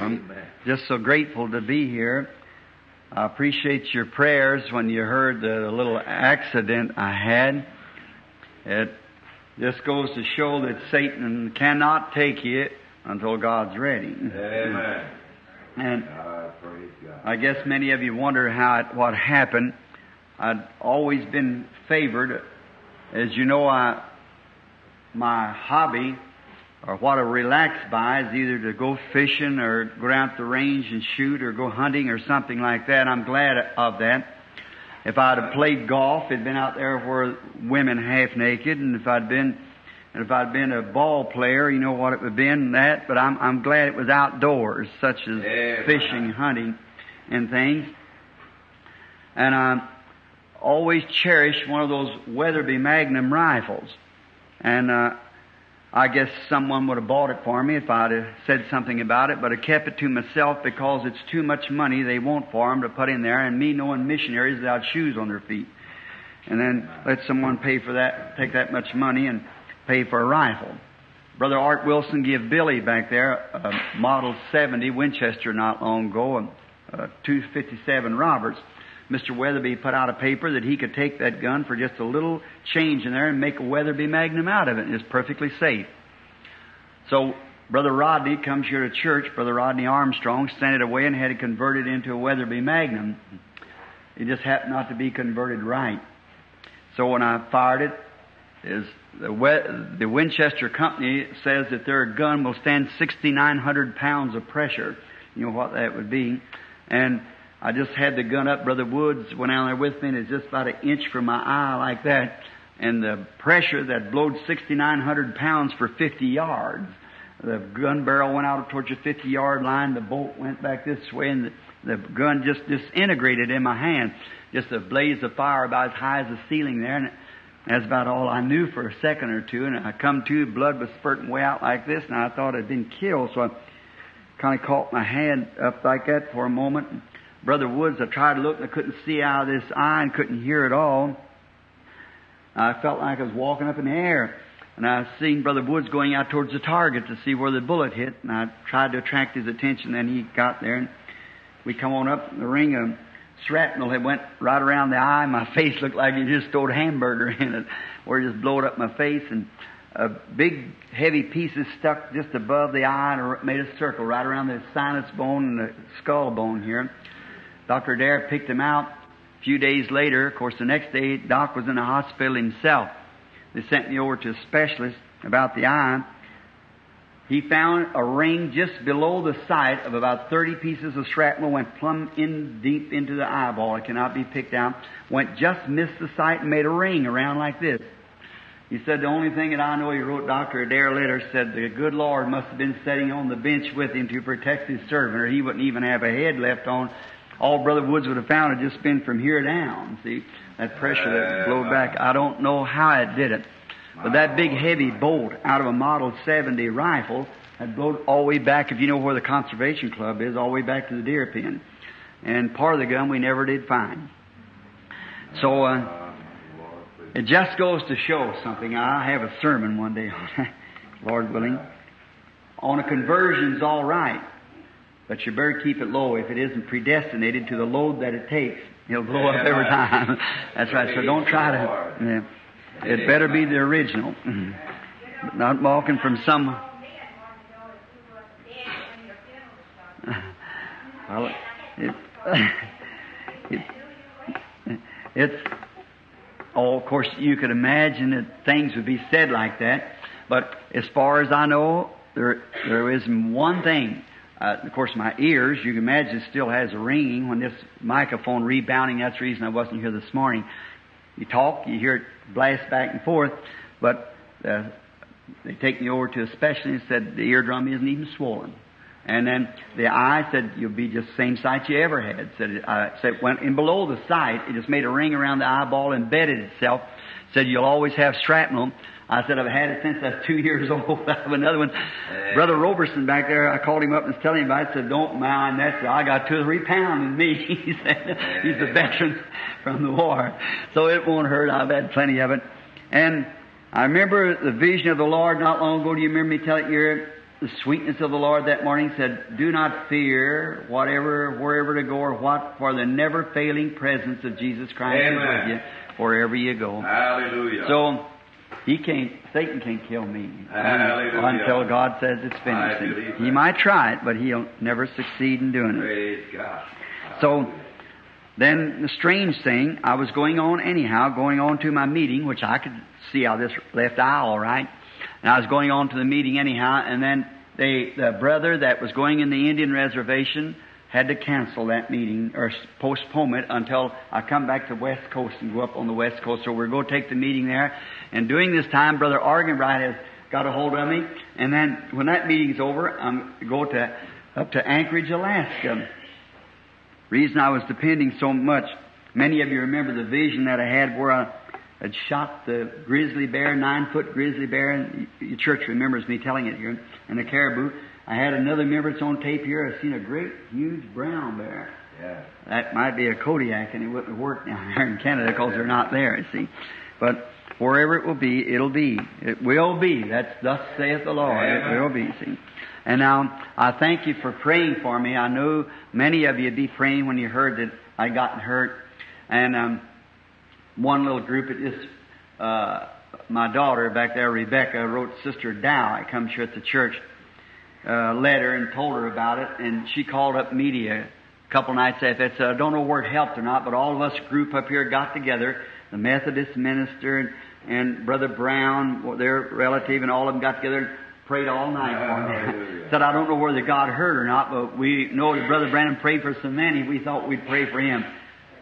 I'm just so grateful to be here. I appreciate your prayers when you heard the little accident I had. It just goes to show that Satan cannot take you until God's ready. Amen. And Ah. I guess many of you wonder how it, what happened. I'd always been favored. As you know, I, my hobby, or what I relax by, is either to go fishing or go out the range and shoot or go hunting or something like that. I'm glad of that. If I'd have played golf, it'd been out there where women half naked, and if I'd been, and if I'd been a ball player, you know what it would have been that. But I'm I'm glad it was outdoors, such as Amen. fishing, hunting, and things. And I always cherished one of those Weatherby Magnum rifles, and uh, I guess someone would have bought it for me if I'd have said something about it, but I kept it to myself because it's too much money they want for 'em to put in there, and me knowing missionaries without shoes on their feet. And then let someone pay for that, take that much money and pay for a rifle. Brother Art Wilson gave Billy back there a Model 70 Winchester not long ago, and uh, 257 Roberts. Mr. Weatherby put out a paper that he could take that gun for just a little change in there and make a Weatherby Magnum out of it, and it's perfectly safe. So Brother Rodney comes here to church. Brother Rodney Armstrong sent it away and had it converted into a Weatherby Magnum. It just happened not to be converted right. So when I fired it, is the, we- the Winchester company says that their gun will stand 6,900 pounds of pressure. You know what that would be. And I just had the gun up. Brother Woods went out there with me, and it's just about an inch from my eye like that. And the pressure that blowed 6,900 pounds for 50 yards. The gun barrel went out towards the 50 yard line. The bolt went back this way, and the, the gun just disintegrated in my hand. Just a blaze of fire about as high as the ceiling there. And that's about all I knew for a second or two. And I come to, blood was spurting way out like this, and I thought I'd been killed. So I kind of caught my hand up like that for a moment. Brother Woods, I tried to look and I couldn't see out of this eye and couldn't hear at all. I felt like I was walking up in the air. And I seen Brother Woods going out towards the target to see where the bullet hit. And I tried to attract his attention. Then he got there and we come on up. in The ring of shrapnel had went right around the eye. My face looked like you just stowed a hamburger in it, it just blowed up my face. And a big, heavy pieces stuck just above the eye and made a circle right around the sinus bone and the skull bone here. Dr. Adair picked him out. A few days later, of course, the next day, Doc was in the hospital himself. They sent me over to a specialist about the eye. He found a ring just below the sight of about 30 pieces of shrapnel, went plumb in deep into the eyeball. It cannot be picked out. Went just missed the sight and made a ring around like this. He said the only thing that I know, he wrote Dr. Adair later, said the good Lord must have been sitting on the bench with him to protect his servant, or he wouldn't even have a head left on. All Brother Woods would have found had just been from here down. See, that pressure that blowed back. I don't know how it did it. But that big heavy bolt out of a Model 70 rifle had blown all the way back, if you know where the Conservation Club is, all the way back to the deer pen. And part of the gun we never did find. So, uh, it just goes to show something. I have a sermon one day on that, Lord willing. On a conversion's all right, but you better keep it low. If it isn't predestinated to the load that it takes, it'll blow up every time. That's right. So don't try to. Yeah. It better be the original, but not walking from some. Well, it, it, it's Oh, of course, you could imagine that things would be said like that. But as far as I know, there there isn't one thing. Uh, of course, my ears, you can imagine, still has a ringing when this microphone rebounding. That's the reason I wasn't here this morning. You talk, you hear it blast back and forth, but uh, they take me over to a specialist and said the eardrum isn't even swollen. And then the eye said, you'll be just the same sight you ever had. Said, uh, said, went in below the sight, it just made a ring around the eyeball, embedded itself. Said, you'll always have shrapnel. I said, I've had it since I was two years old. I have another one. Brother Roberson back there, I called him up and was telling him about it. said, don't mind that. I got two or three pounds in me. he said, he's a veteran from the war. So it won't hurt. I've had plenty of it. And I remember the vision of the Lord not long ago. Do you remember me telling you? the sweetness of the Lord that morning said, Do not fear whatever, wherever to go or what, for the never failing presence of Jesus Christ Amen. is with you wherever you go. Hallelujah. So, he can't, Satan can't kill me Hallelujah. until God says it's finished. He might try it, but he'll never succeed in doing it. Praise God. So, then the strange thing, I was going on anyhow, going on to my meeting, which I could see out this left eye all right. And I was going on to the meeting anyhow, and then they, the brother that was going in the Indian reservation had to cancel that meeting or postpone it until I come back to the West Coast and go up on the West Coast. So we're going to take the meeting there. And during this time, Brother Arganbright has got a hold of me. And then when that meeting's over, I'm going to up to Anchorage, Alaska reason I was depending so much, many of you remember the vision that I had where I had shot the grizzly bear, nine foot grizzly bear, and your church remembers me telling it here, and the caribou. I had another member, that's on tape here, I've seen a great, huge brown bear. Yeah. That might be a Kodiak, and it wouldn't work down here in Canada because they're not there, you see. But wherever it will be, it'll be. It will be. That's thus saith the Lord. It will be, see. And now, I thank you for praying for me. I know many of you would be praying when you heard that I'd gotten hurt. And um, one little group, it is uh, my daughter back there, Rebecca, wrote Sister Dow. I comes here at the church uh, letter and told her about it, and she called up media a couple nights after. It's, uh, I don't know where it helped or not, but all of us group up here got together, the Methodist minister and, and Brother Brown, their relative, and all of them got together and prayed all night for me. Said, I don't know whether God heard or not, but we know that Brother Branham prayed for so many, we thought we'd pray for him.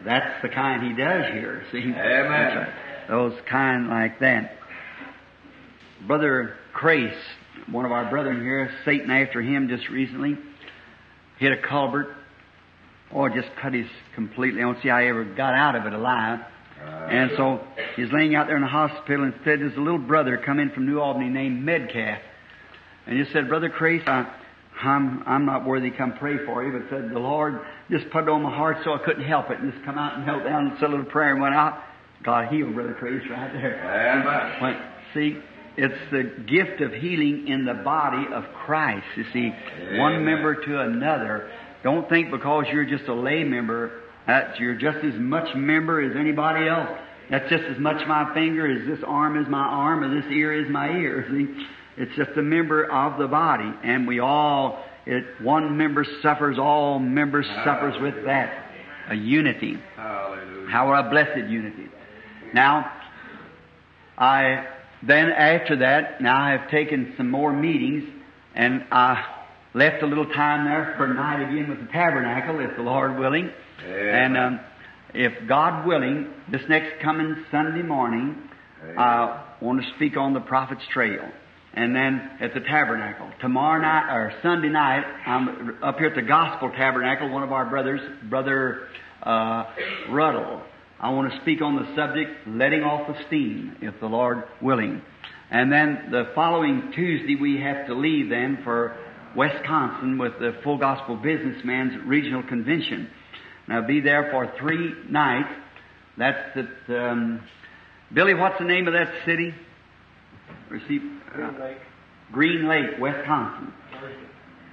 That's the kind he does here, see? Amen. Right. Those kind like that. Brother Crace, one of our brethren here, Satan after him just recently, hit a culvert, or just cut his completely. I don't see how he ever got out of it alive. Uh, and so he's laying out there in the hospital. And instead, there's a little brother come in from New Albany named Medcalf. And he said, Brother Crace, I, I'm, I'm not worthy to come pray for you, but said, the Lord just put it on my heart so I couldn't help it. And just come out and knelt down and said a little prayer and went out. God healed Brother Crace right there. Amen. But see, it's the gift of healing in the body of Christ. You see, one member to another. Don't think because you're just a lay member that you're just as much member as anybody else. That's just as much my finger as this arm is my arm or this ear is my ear. See, it's just a member of the body, and we all. It, one member suffers, all members suffers with that. A unity. Hallelujah. How a blessed unity. Now, I then after that, now I have taken some more meetings, and I left a little time there for a night again with the tabernacle, if the Lord willing. And um, if God willing, this next coming Sunday morning, I want to speak on the prophet's trail. And then at the tabernacle. Tomorrow night, or Sunday night, I'm up here at the gospel tabernacle, one of our brothers, Brother uh, Ruddell. I want to speak on the subject, letting off the steam, if the Lord willing. And then the following Tuesday, we have to leave then for Wisconsin with the Full Gospel Businessman's Regional Convention. I'll be there for three nights. That's at, um, Billy, what's the name of that city? Receive, Green Lake, Green Lake, Wisconsin. Thursday,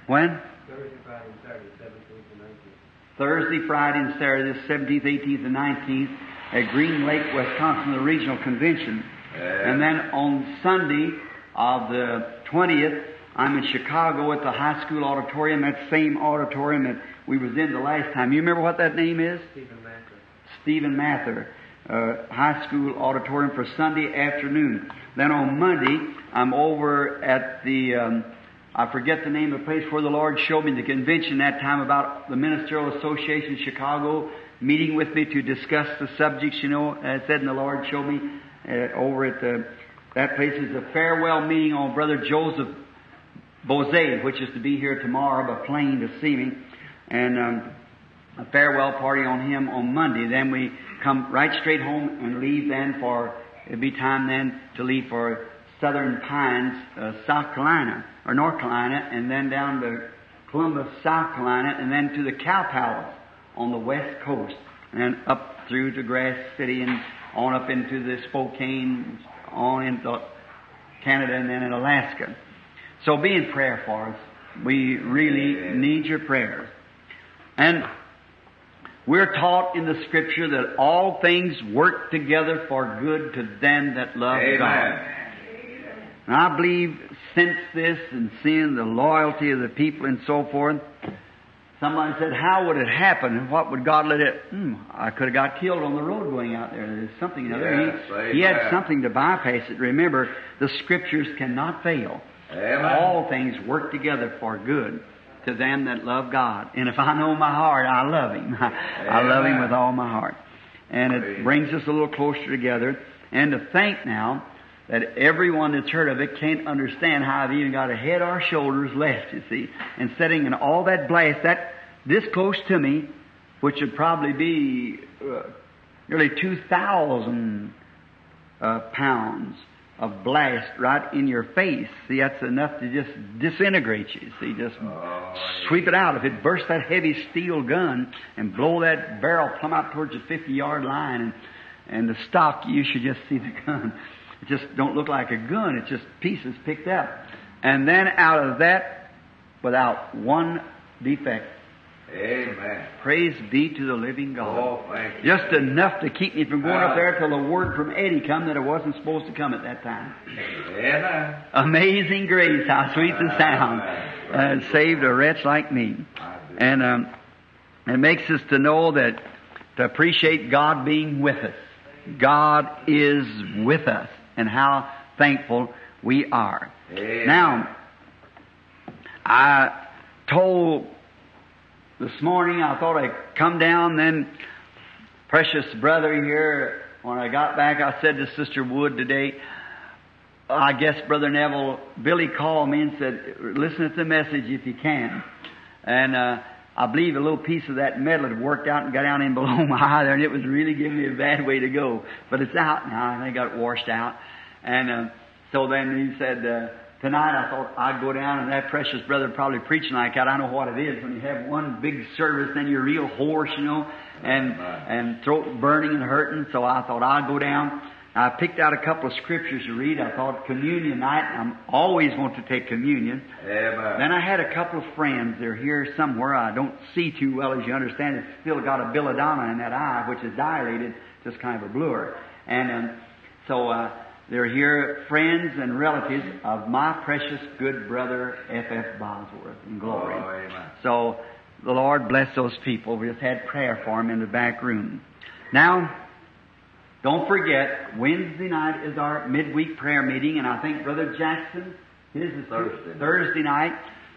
When? Thursday, Friday, Saturday, seventeenth and nineteenth. Thursday, Friday, and Saturday, the 17th, 18th, and 19th at Green Lake, Wisconsin, the regional convention. And then on Sunday of the 20th, I'm in Chicago at the high school auditorium, that same auditorium that we was in the last time. You remember what that name is? Stephen Mather. Stephen Mather, uh, high school auditorium for Sunday afternoon. Then on Monday, I'm over at the, um, I forget the name of the place where the Lord showed me the convention that time about the Ministerial Association of Chicago meeting with me to discuss the subjects, you know, as I said, and the Lord showed me uh, over at the, that place is a farewell meeting on Brother Joseph Boze, which is to be here tomorrow by plane to see me. And, um, a farewell party on him on Monday. Then we come right straight home and leave then for, it'd be time then to leave for Southern Pines, uh, South Carolina, or North Carolina, and then down to Columbus, South Carolina, and then to the Cow Palace on the west coast, and then up through to Grass City and on up into the Spokane, on into Canada, and then in Alaska. So be in prayer for us. We really need your prayers. And we're taught in the scripture that all things work together for good to them that love God. And I believe since this and seeing the loyalty of the people and so forth, somebody said, how would it happen? And what would God let it? Hmm, I could have got killed on the road going out there. There's something in there. Yes, he, he had something to bypass it. Remember, the scriptures cannot fail. Amen. All things work together for good to them that love God. And if I know my heart, I love Him. I love Him with all my heart. And it brings us a little closer together. And to think now that everyone that's heard of it can't understand how I've even got a head or shoulders left, you see. And sitting in all that blast, that this close to me, which would probably be uh, nearly 2,000 uh, pounds of blast right in your face. See, that's enough to just disintegrate you. See, just Oh, sweep it out. If it bursts that heavy steel gun and blow that barrel plumb out towards the 50 yard line and, and the stock, you should just see the gun. Just don't look like a gun. It's just pieces picked up. And then out of that, without one defect, Amen. praise be to the living God. Oh. Just enough to keep me from going up there till the word from Eddie come that it wasn't supposed to come at that time. Amen. Amazing grace, how sweet the sound. Uh, saved a wretch like me. And um, it makes us to know that to appreciate God being with us. God is with us, and how thankful we are. Amen. Now, I told this morning, I thought I'd come down, then precious brother here, when I got back, I said to Sister Wood today, I guess Brother Neville, Billy called me and said, listen to the message if you can. And, uh, I believe a little piece of that metal had worked out and got down in below my eye there, and it was really giving me a bad way to go. But it's out now. Think I got it washed out. And, uh, so then he said, uh, tonight I thought I'd go down and that precious brother probably preaching like that. I know what it is when you have one big service, then you're real hoarse, you know, and, and throat burning and hurting. So I thought I'd go down. I picked out a couple of scriptures to read. I thought communion night. I'm always want to take communion. Amen. Then I had a couple of friends. They're here somewhere. I don't see too well, as you understand. It's still got a belladonna in that eye, which is dilated, just kind of a blur. And um, so uh, they're here, friends and relatives of my precious good brother F. F. Bosworth in glory. Oh, amen. So the Lord bless those people. We just had prayer for them in the back room. Now, don't forget, Wednesday night is our midweek prayer meeting, and I think Brother Jackson, his is Thursday. Thursday night,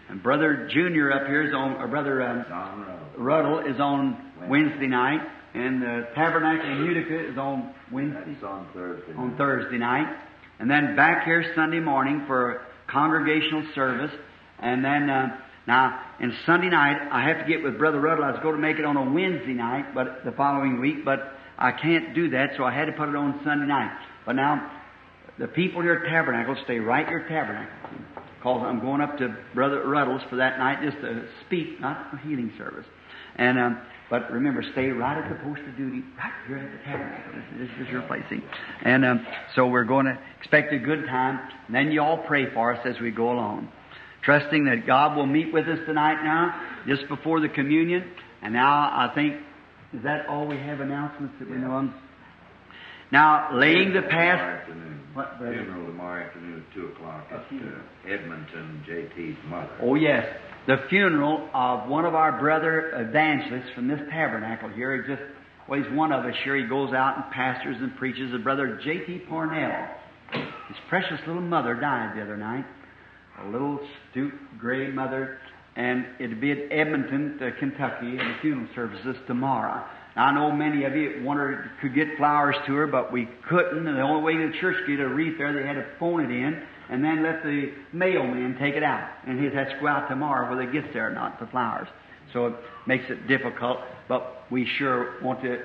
and Brother Junior up here is on, or Brother um, Ruddell is on Wednesday night, and the Tabernacle in Utica is on Wednesday, It's on Thursday. on Thursday night, and then back here Sunday morning for congregational service, and then uh, now and Sunday night I have to get with Brother Ruddell. I was going to make it on a Wednesday night, but the following week, but I can't do that, so I had to put it on Sunday night. But now the people here at Tabernacle stay right here at Tabernacle. Because I'm going up to Brother Ruddells for that night just to speak, not a healing service. And um, but remember, stay right at the post of duty, right here at the tabernacle. This, this is your place, see? And um, so we're going to expect a good time. And then you all pray for us as we go along, trusting that God will meet with us tonight. Now, just before the communion, and now I think is that all we have announcements that we know of? Now, laying the afternoon. What, brother? Funeral tomorrow afternoon at 2 o'clock at uh, Edmonton, JT's mother. Oh, yes. The funeral of one of our brother evangelists from this tabernacle here. He just, well, he's one of us here. He goes out and pastors and preaches. A brother J.T. Parnell. His precious little mother died the other night. A little stooped, gray mother. And it'd be at Edmonton, uh, Kentucky, and the funeral services tomorrow. Now, I know many of you wondered could get flowers to her, but we couldn't. And the only way the church could get a wreath there, they had to phone it in and then let the mailman take it out. And he has to go out tomorrow whether it gets there or not, the flowers. So it makes it difficult, but we sure want to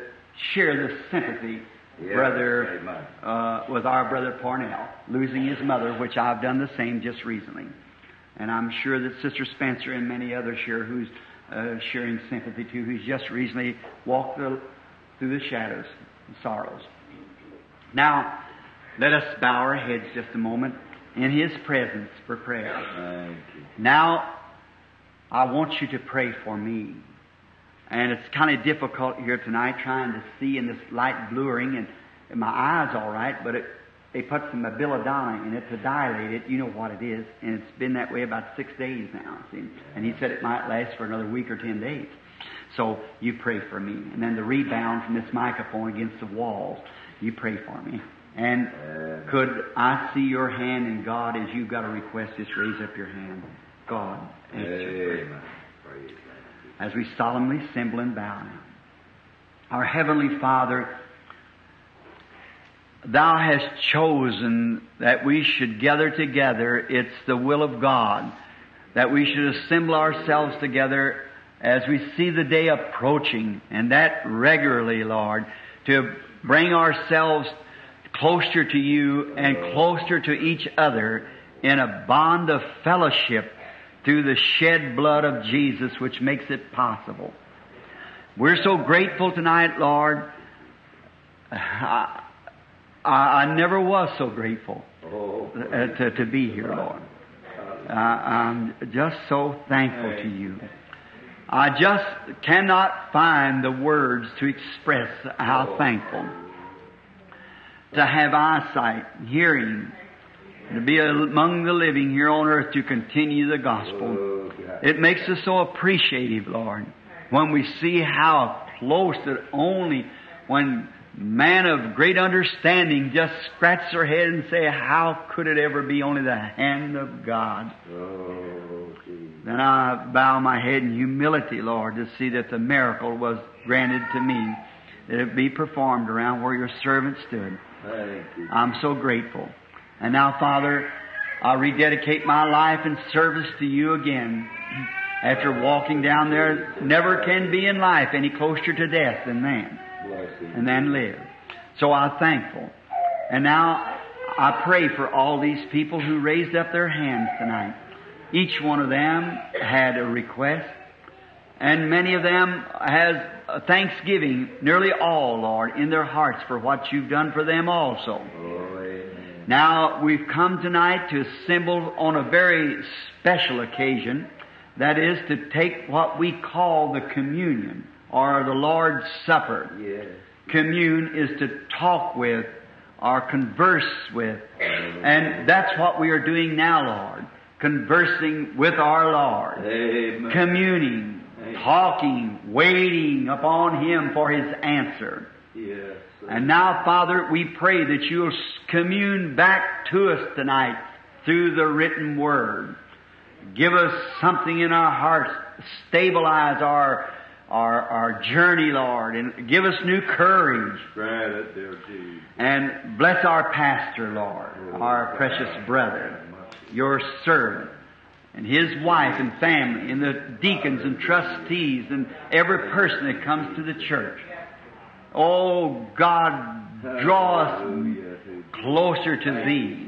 share the sympathy, Yes, brother, uh, with our brother Parnell, losing his mother, which I've done the same just recently. And I'm sure that Sister Spencer and many others here who's uh, sharing sympathy to, who's just recently walked the, through the shadows and sorrows. Now, let us bow our heads just a moment in His presence for prayer. Now, I want you to pray for me. And it's kind of difficult here tonight trying to see in this light blurring, and, and my eyes all right, but it, they put some belladonna in it to dilate it. You know what it is. And it's been that way about six days now. See? And he said it might last for another week or ten days. So you pray for me. And then the rebound from this microphone against the walls, you pray for me. And could I see your hand in God as you've got a request? Just raise up your hand. God, answer as we solemnly assemble and bow now. Our Heavenly Father, Thou hast chosen that we should gather together. It's the will of God that we should assemble ourselves together as we see the day approaching, and that regularly, Lord, to bring ourselves closer to you and closer to each other in a bond of fellowship through the shed blood of Jesus, which makes it possible. We're so grateful tonight, Lord. I, I never was so grateful Oh, uh, to, to be here, Lord. Uh, I'm just so thankful to you. I just cannot find the words to express how thankful to have eyesight, hearing, to be among the living here on earth to continue the gospel. oh, It makes us so appreciative, Lord, when we see how close that only when man of great understanding just scratch their head and say, how could it ever be only the hand of God? Oh, Then I bow my head in humility, Lord, to see that the miracle was granted to me, that it be performed around where your servant stood. Thank you. I'm so grateful. And now, Father, I rededicate my life and service to you again. After walking down there, never can be in life any closer to death than man. And then live. So I'm thankful. And now I pray for all these people who raised up their hands tonight. Each one of them had a request, and many of them has thanksgiving, nearly all, Lord, in their hearts for what you've done for them also. Now, we've come tonight to assemble on a very special occasion. That is to take what we call the communion or the Lord's Supper. Yes. Commune is to talk with or converse with. And that's what we are doing now, Lord. Conversing with our Lord. Amen. Communing, talking, waiting upon Him for His answer. Yes. And now, Father, we pray that you'll commune back to us tonight through the written word. Give us something in our hearts, stabilize our, our, our journey, Lord, and give us new courage. Grant it, dear Jesus. And bless our pastor, Lord, our precious brother, your servant, and his wife and family, and the deacons and trustees, and every person that comes to the church. Oh, God, draw us closer to Thee.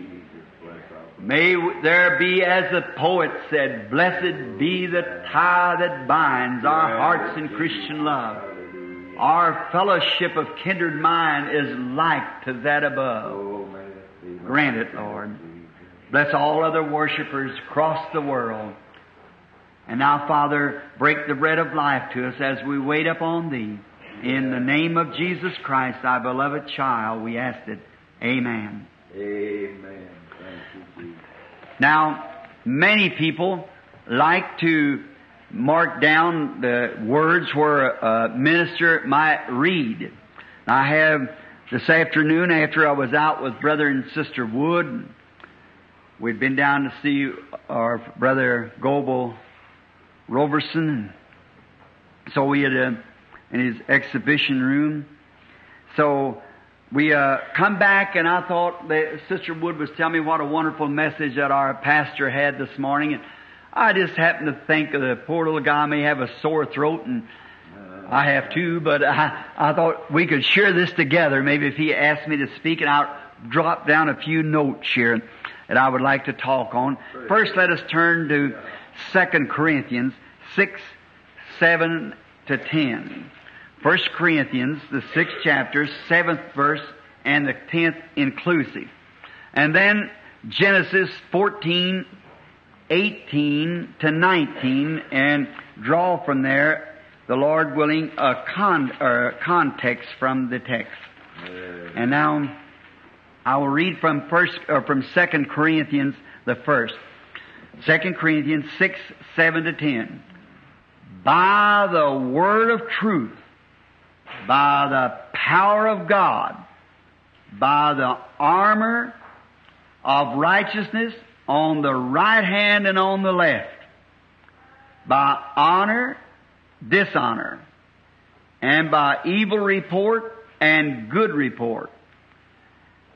Jesus. Bless our May there be, as the poet said, blessed be the tie that binds our hearts in Christian love. Our fellowship of kindred mind is like to that above. May it be. Grant it, Lord. Bless all other worshipers across the world. And now, Father, break the bread of life to us as we wait upon Thee. In the name of Jesus Christ, thy beloved child, we ask it. Amen. Amen. Now, many people like to mark down the words where a minister might read. I have this afternoon, after I was out with Brother and Sister Wood, we'd been down to see our brother Goebel Roberson. So we had uh, in his exhibition room. So we uh, come back, and I thought that Sister Wood was telling me what a wonderful message that our pastor had this morning, and I just happened to think of the poor little guy may have a sore throat, and I have too. But I, I thought we could share this together. Maybe if he asked me to speak, and I'll drop down a few notes here that I would like to talk on. First, let us turn to Second Corinthians six, seven to ten. First Corinthians, the sixth chapter, seventh verse, and the tenth inclusive. And then Genesis 14, 18 to 19 and draw from there, the Lord willing, a con, or context from the text. And now I will read from first or from Second Corinthians the first. Second Corinthians six, seven to ten. By the word of truth, by the power of God, by the armor of righteousness on the right hand and on the left, by honor, dishonor, and by evil report and good report,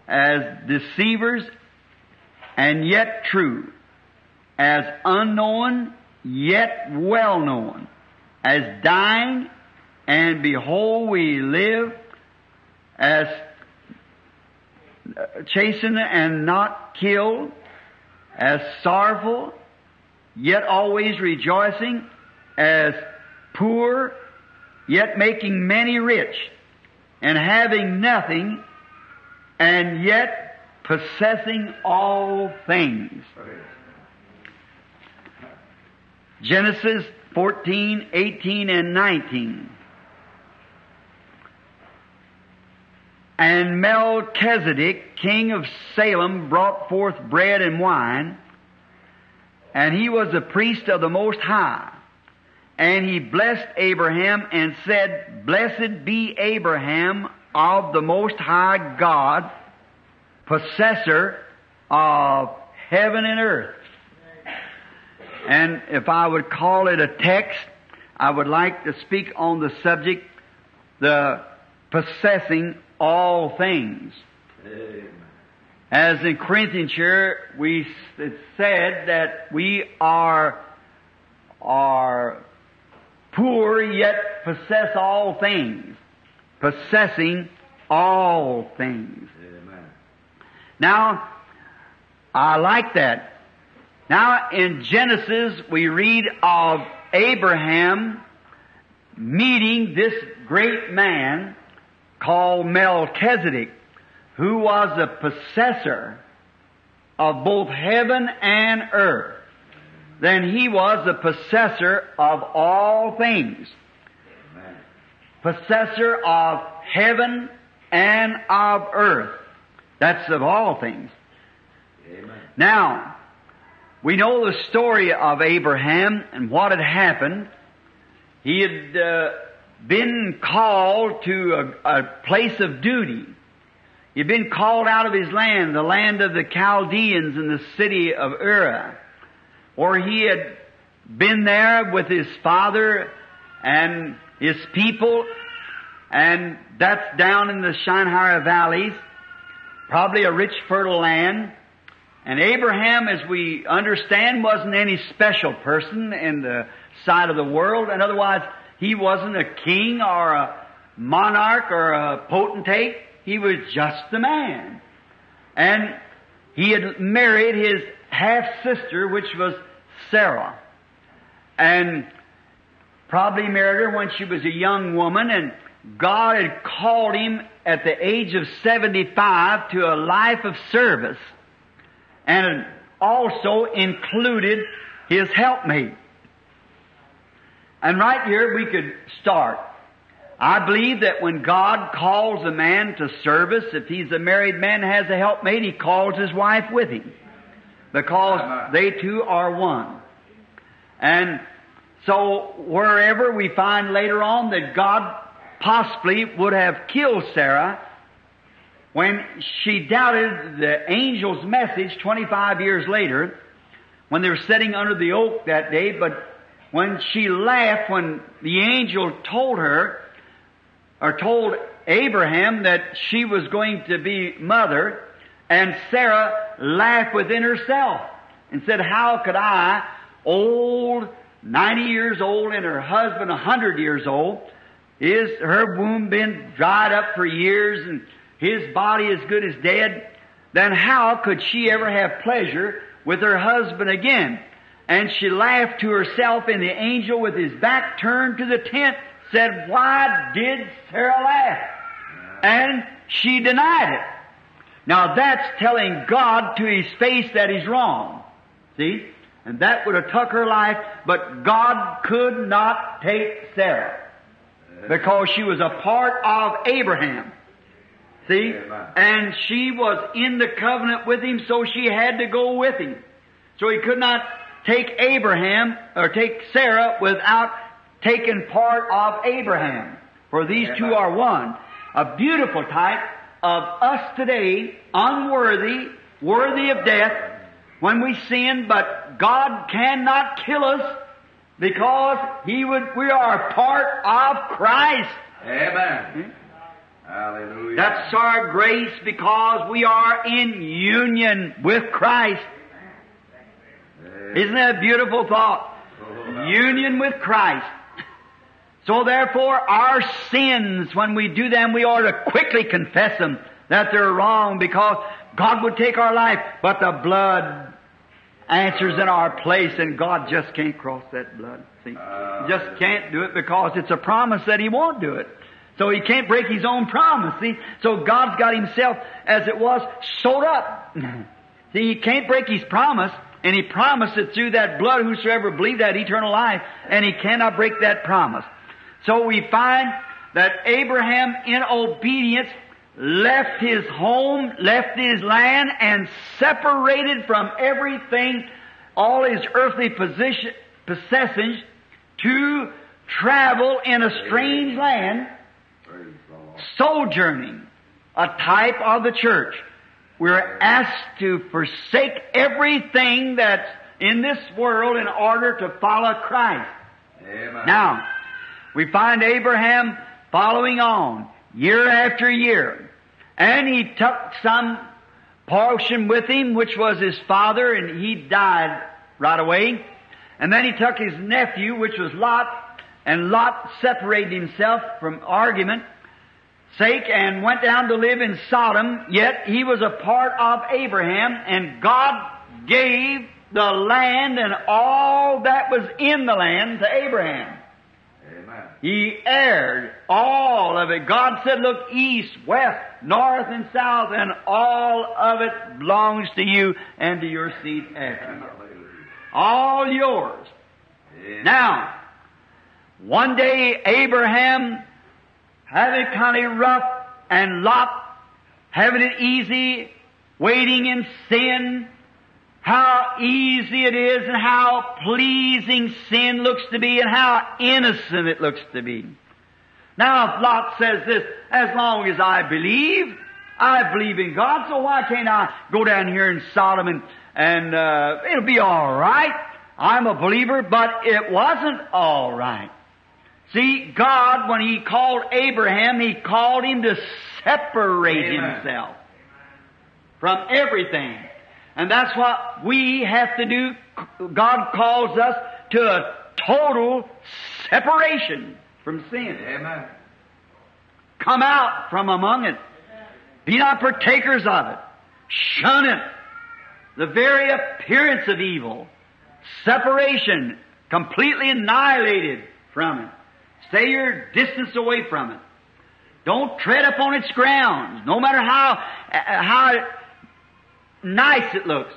as deceivers and yet true, as unknown yet well known, as dying and behold we live, as chastened and not killed, as sorrowful yet always rejoicing, as poor yet making many rich, and having nothing, and yet possessing all things. Genesis 14, 18, and 19. And Melchizedek, king of Salem, brought forth bread and wine, and he was a priest of the Most High. And he blessed Abraham and said, Blessed be Abraham of the Most High God, possessor of heaven and earth. And if I would call it a text, I would like to speak on the subject, the possessing all things. As in Corinthians here, we said that we are, are poor yet possess all things. Possessing all things. Amen. Now, I like that. Now, in Genesis, we read of Abraham meeting this great man called Melchizedek, who was the possessor of both heaven and earth. Then he was the possessor of all things. Amen. Possessor of heaven and of earth. That's of all things. Amen. Now, we know the story of Abraham and what had happened. He had uh, been called to a, a place of duty. He'd been called out of his land, the land of the Chaldeans in the city of Ur, or he had been there with his father and his people, and that's down in the Shinehara valleys, probably a rich fertile land. And Abraham, as we understand, wasn't any special person in the sight of the world, and otherwise he wasn't a king or a monarch or a potentate. He was just a man. And he had married his half sister, which was Sarah. And probably married her when she was a young woman, and God had called him at the age of 75 to a life of service, and also included his helpmate. And right here we could start. I believe that when God calls a man to service, if he's a married man has a helpmate, he calls his wife with him. Because they two are one. And so wherever we find later on that God possibly would have killed Sarah when she doubted the angel's message 25 years later, when they were sitting under the oak that day, but when she laughed when the angel told her, or told Abraham that she was going to be mother, and Sarah laughed within herself and said, How could I, old, 90 years old, and her husband 100 years old, is her womb been dried up for years and his body as good as dead? Then how could she ever have pleasure with her husband again? And she laughed to herself, and the angel with his back turned to the tent said, Why did Sarah laugh? And she denied it. Now that's telling God to his face that he's wrong. See? And that would have took her life, but God could not take Sarah. Because she was a part of Abraham. See? And she was in the covenant with him, so she had to go with him. So he could not take Abraham, or take Sarah without taking part of Abraham. For these two are one. A beautiful type of us today, unworthy, worthy of death, when we sin, but God cannot kill us because He would, we are a part of Christ. Amen. Hmm? Hallelujah. That's our grace because we are in union with Christ. Isn't that a beautiful thought? Union with Christ. So therefore, our sins, when we do them, we ought to quickly confess them that they're wrong because God would take our life, but the blood answers in our place and God just can't cross that blood. See? Just can't do it because it's a promise that He won't do it. So He can't break His own promise, see? So God's got Himself, as it was, sewed up. see, He can't break His promise, and He promised it through that blood, whosoever believed that eternal life, and He cannot break that promise. So we find that Abraham, in obedience, left his home, left his land, and separated from everything, all his earthly position, possessions, to travel in a strange land, Praise the Lord. sojourning, a type of the church. We're asked to forsake everything that's in this world in order to follow Christ. Amen. Now, we find Abraham following on year after year. And he took some portion with him, which was his father, and he died right away. And then he took his nephew, which was Lot, and Lot separated himself from argument sake and went down to live in Sodom, yet he was a part of Abraham, and God gave the land and all that was in the land to Abraham. Amen. He heired all of it. God said, look east, west, north, and south, and all of it belongs to you and to your seed after you. All yours. Amen. Now, one day Abraham having it kind of rough and Lot having it easy, waiting in sin, how easy it is and how pleasing sin looks to be and how innocent it looks to be. Now, if Lot says this, as long as I believe, I believe in God, so why can't I go down here in Sodom and, and uh, it'll be all right. I'm a believer, but it wasn't all right. See, God, when He called Abraham, He called him to separate Amen. himself from everything. And that's what we have to do. God calls us to a total separation from sin. Amen. Come out from among it. Be not partakers of it. Shun it. The very appearance of evil. Separation. Completely annihilated from it. Stay your distance away from it. Don't tread upon its grounds, no matter how, uh, how nice it looks.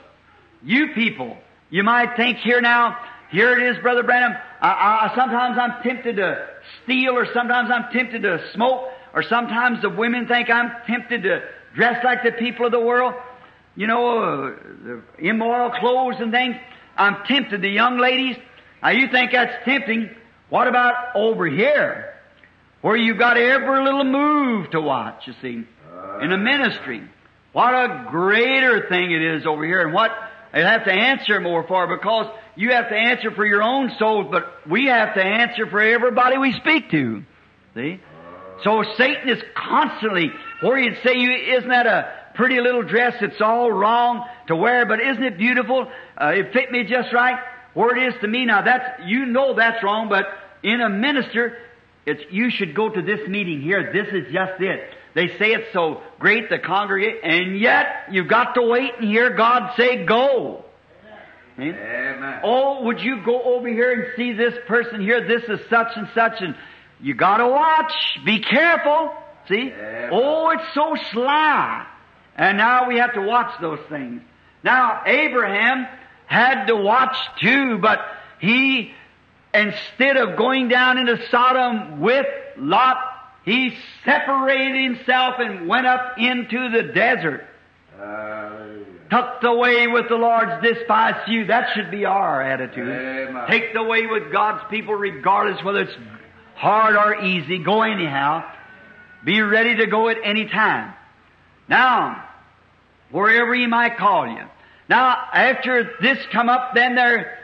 You people, you might think here now, here it is, Brother Branham. I, I, sometimes I'm tempted to steal, or sometimes I'm tempted to smoke, or sometimes the women think I'm tempted to dress like the people of the world. You know, uh, the immoral clothes and things. I'm tempted. The young ladies. Now you think that's tempting. What about over here? Where you've got every little move to watch, you see, in a ministry. What a greater thing it is over here and what they have to answer more for because you have to answer for your own souls, but we have to answer for everybody we speak to. See? So Satan is constantly, or you'd say, you, isn't that a pretty little dress? It's all wrong to wear, but isn't it beautiful? Uh, it fit me just right. Where it is to me now, that's, you know that's wrong, but in a minister, it's, you should go to this meeting here. This is just it. They say it's so great, the congregate, and yet you've got to wait and hear God say go. See? Amen. Oh, would you go over here and see this person here? This is such and such, and you gotta watch. Be careful. See? Yeah. Oh, it's so sly. And now we have to watch those things. Now, Abraham had to watch too, but he, instead of going down into Sodom with Lot, he separated himself and went up into the desert. Hallelujah. Tucked away with the Lord's despised few. That should be our attitude. Amen. Take the way with God's people regardless whether it's hard or easy. Go anyhow. Be ready to go at any time. Now, wherever He might call you. Now, after this come up, then there,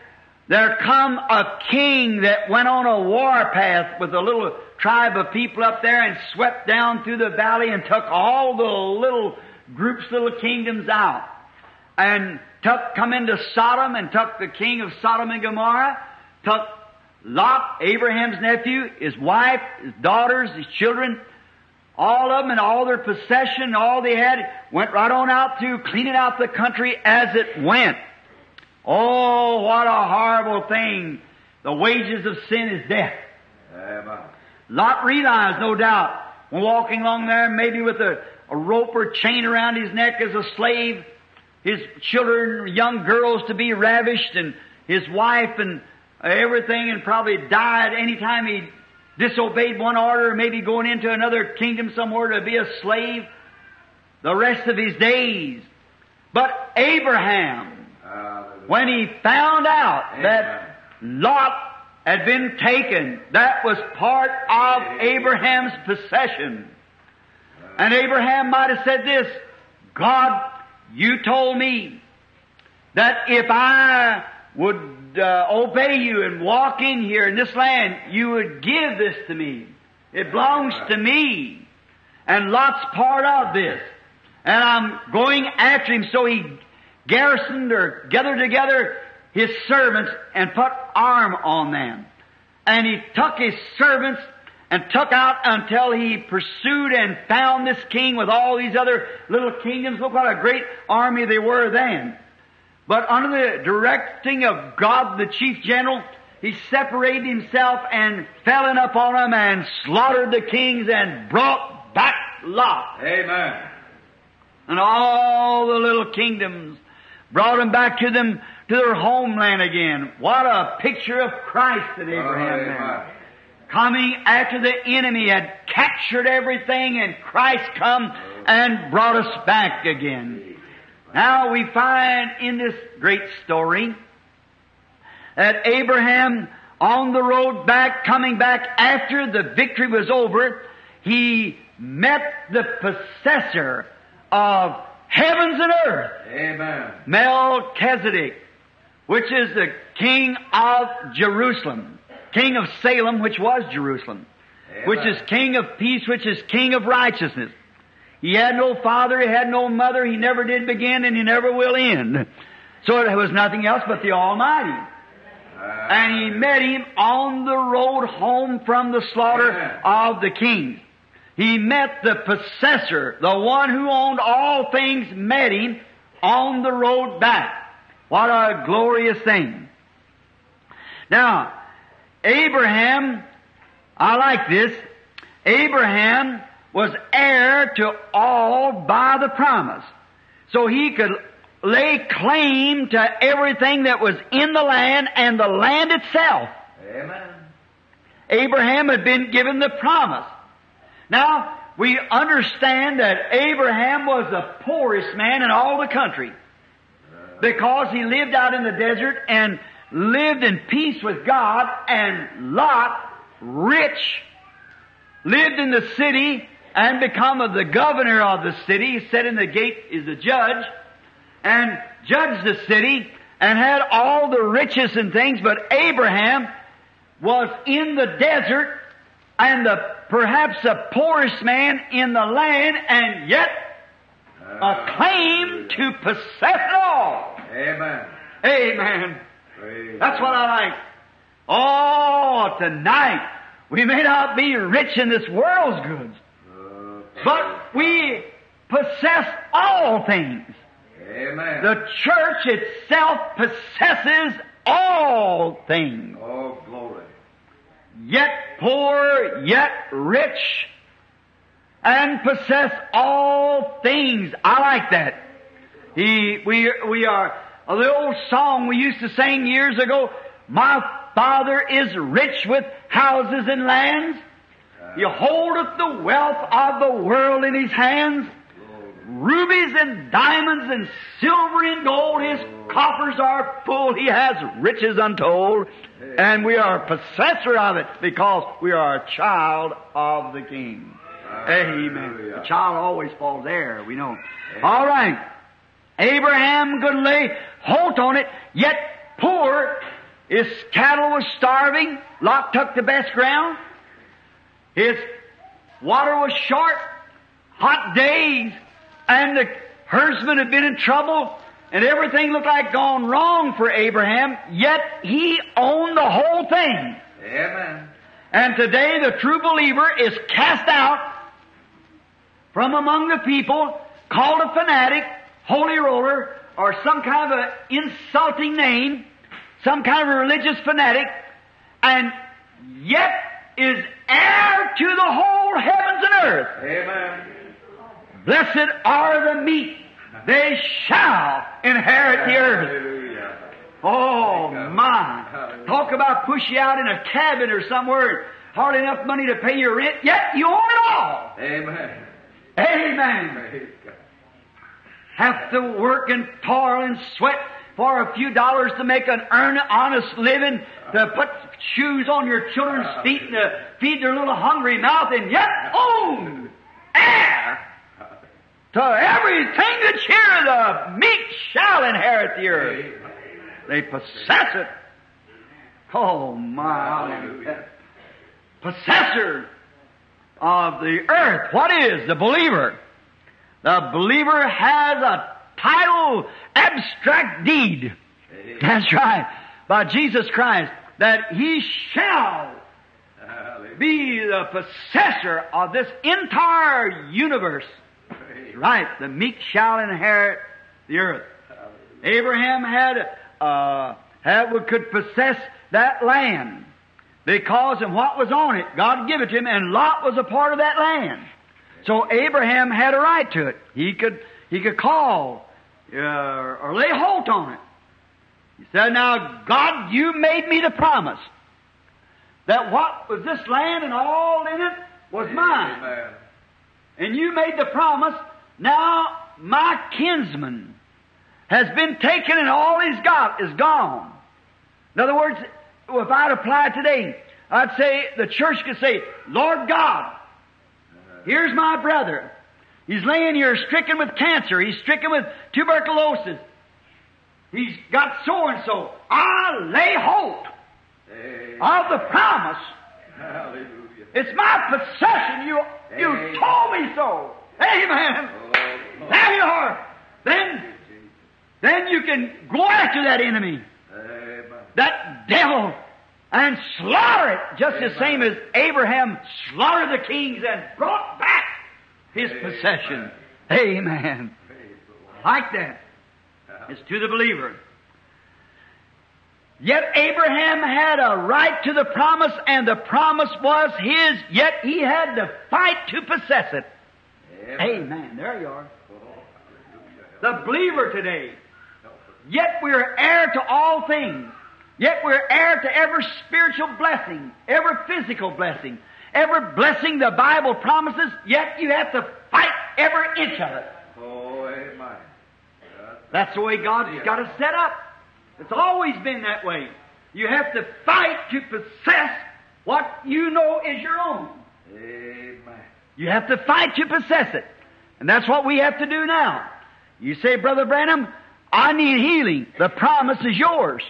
there come a king that went on a war path with a little tribe of people up there and swept down through the valley and took all the little groups, little kingdoms out. And took, come into Sodom and took the king of Sodom and Gomorrah, took Lot, Abraham's nephew, his wife, his daughters, his children, all of them and all their possession, all they had, went right on out to cleaning out the country as it went. Oh, what a horrible thing. The wages of sin is death. Amen. Lot realized, no doubt, when walking along there, maybe with a, a rope or chain around his neck as a slave, his children, young girls to be ravished, and his wife and everything, and probably died any time he disobeyed one order, maybe going into another kingdom somewhere to be a slave the rest of his days. But Abraham, Hallelujah. when he found out that Lot had been taken, that was part of Abraham's possession. And Abraham might have said this, God, you told me that if I would uh, obey you and walk in here in this land, you would give this to me. It belongs to me. And Lot's part of this. And I'm going after him. So he garrisoned or gathered together his servants and put arm on them. And he took his servants and took out until he pursued and found this king with all these other little kingdoms. Look what a great army they were then. But under the directing of God, the chief general, he separated himself and fell in upon them and slaughtered the kings and brought back Lot Amen. and all the little kingdoms, brought them back to them to their homeland again. What a picture of Christ that oh, Abraham Amen. there. Coming after the enemy had captured everything and Christ come and brought us back again. Now we find in this great story that Abraham on the road back, coming back after the victory was over, he met the possessor of heavens and earth, Amen. Melchizedek, which is the king of Jerusalem, king of Salem, which was Jerusalem, which is king of peace, which is king of righteousness. He had no father, he had no mother, he never did begin, and he never will end. So it was nothing else but the Almighty. Uh, and he met him on the road home from the slaughter of the king. He met the possessor, the one who owned all things, met him on the road back. What a glorious thing. Now, Abraham, I like this. Abraham was heir to all by the promise. So he could lay claim to everything that was in the land and the land itself. Amen. Abraham had been given the promise. Now, we understand that Abraham was the poorest man in all the country because he lived out in the desert and lived in peace with God and Lot, rich, lived in the city and become of the governor of the city, he sat in the gate is a judge, and judged the city and had all the riches and things, but Abraham was in the desert and the perhaps the poorest man in the land and yet ah. a claim to possess it all. Amen. Amen. Praise That's what I like. Oh, tonight we may not be rich in this world's goods. But we possess all things. Amen. The church itself possesses all things. oh, glory. Yet poor, yet rich. and possess all things. I like that. He, we, we are, the old song we used to sing years ago, my Father is rich with houses and lands. He holdeth the wealth of the world in his hands. Rubies and diamonds and silver and gold, his coffers are full. He has riches untold. And we are possessor of it because we are a child of the King. Amen. The child always falls there, we know. All right. Abraham could lay hold on it, yet poor. His cattle was starving. Lot took the best ground. His water was short. Hot days. And the herdsmen had been in trouble. And everything looked like gone wrong for Abraham. Yet he owned the whole thing. Amen. And today the true believer is cast out from among the people, called a fanatic, holy roller, or some kind of an insulting name, some kind of a religious fanatic, and yet is heir to the whole heavens and earth. Amen. Blessed are the meek, they shall inherit the earth. Oh my! Talk about push you out in a cabin or somewhere, hardly enough money to pay your rent, yet you own it all. Amen. Amen. Have to work and toil and sweat for a few dollars to make an earn honest living, to put shoes on your children's uh, feet and to feed their little hungry mouth, and yet own heir to everything that's here. The meek shall inherit the earth. They possess it. Oh my. Possessor of the earth. What is the believer? The believer has a title, abstract deed. That's right. By Jesus Christ. That he shall be the possessor of this entire universe. Right. The meek shall inherit the earth. Abraham had, uh, had, could possess that land because of what was on it. God gave it to him, and Lot was a part of that land. So Abraham had a right to it. He could, he could call uh, or lay hold on it. He said, "Now God, you made me the promise that what was this land and all in it was mine." And you made the promise, now my kinsman has been taken and all he's got is gone. In other words, if I'd apply today, I'd say, the church could say, Lord God, here's my brother. He's laying here stricken with cancer. He's stricken with tuberculosis. He's got so and so. I lay hold Amen. of the promise Hallelujah. it's my possession. You, you told me so. Amen. Oh, There you are. Then, then you can go after that enemy, Amen. that devil, and slaughter it, just the same as Abraham slaughtered the kings and brought back his possession. Amen. Praise the Lord. Like that. It's to the believer. Yet Abraham had a right to the promise, and the promise was his, yet he had to fight to possess it. Amen. There you are. The believer today. Yet we're heir to all things. Yet we're heir to every spiritual blessing, every physical blessing, every blessing the Bible promises, yet you have to fight every inch of it. Oh, amen. That's the way God's got it set up. It's always been that way. You have to fight to possess what you know is your own. Amen. You have to fight to possess it. And that's what we have to do now. You say, Brother Branham, I need healing. The promise is yours.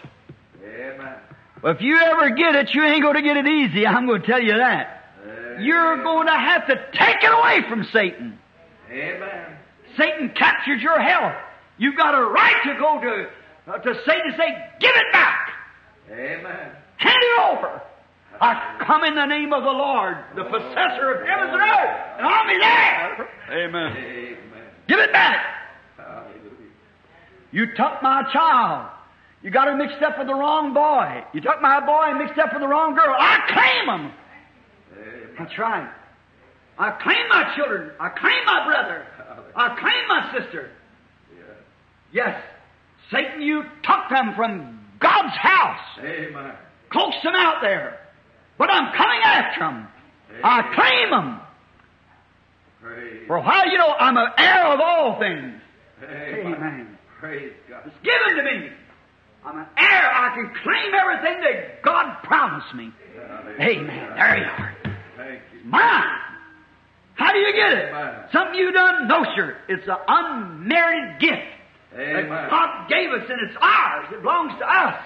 Amen. Well, if you ever get it, you ain't going to get it easy. I'm going to tell you that. You're going to have to take it away from Satan. Amen. Satan captured your health. You've got a right to go to, uh, to Satan and say, give it back. Amen. Hand it over. I come in the name of the Lord, the possessor of heavens and earth, and I'll be there. Amen. Amen. Give it back. Hallelujah. You took my child. You got her mixed up with the wrong boy. You took my boy and mixed up with the wrong girl. I claim him. Amen. That's right. I claim my children. I claim my brother. I claim my sister. Yes, Satan, you took them from God's house. Amen. Coaxed them out there. But I'm coming after them. I claim them. Praise. For a while, you know, I'm an heir of all things. Amen. Amen. Praise God. It's given to me. I'm an heir. I can claim everything that God promised me. Amen. There you are. Mine. How do you get it? Amen. Something you done? No, sir. It's an unmerited gift that God gave us, and it's ours. It belongs to us.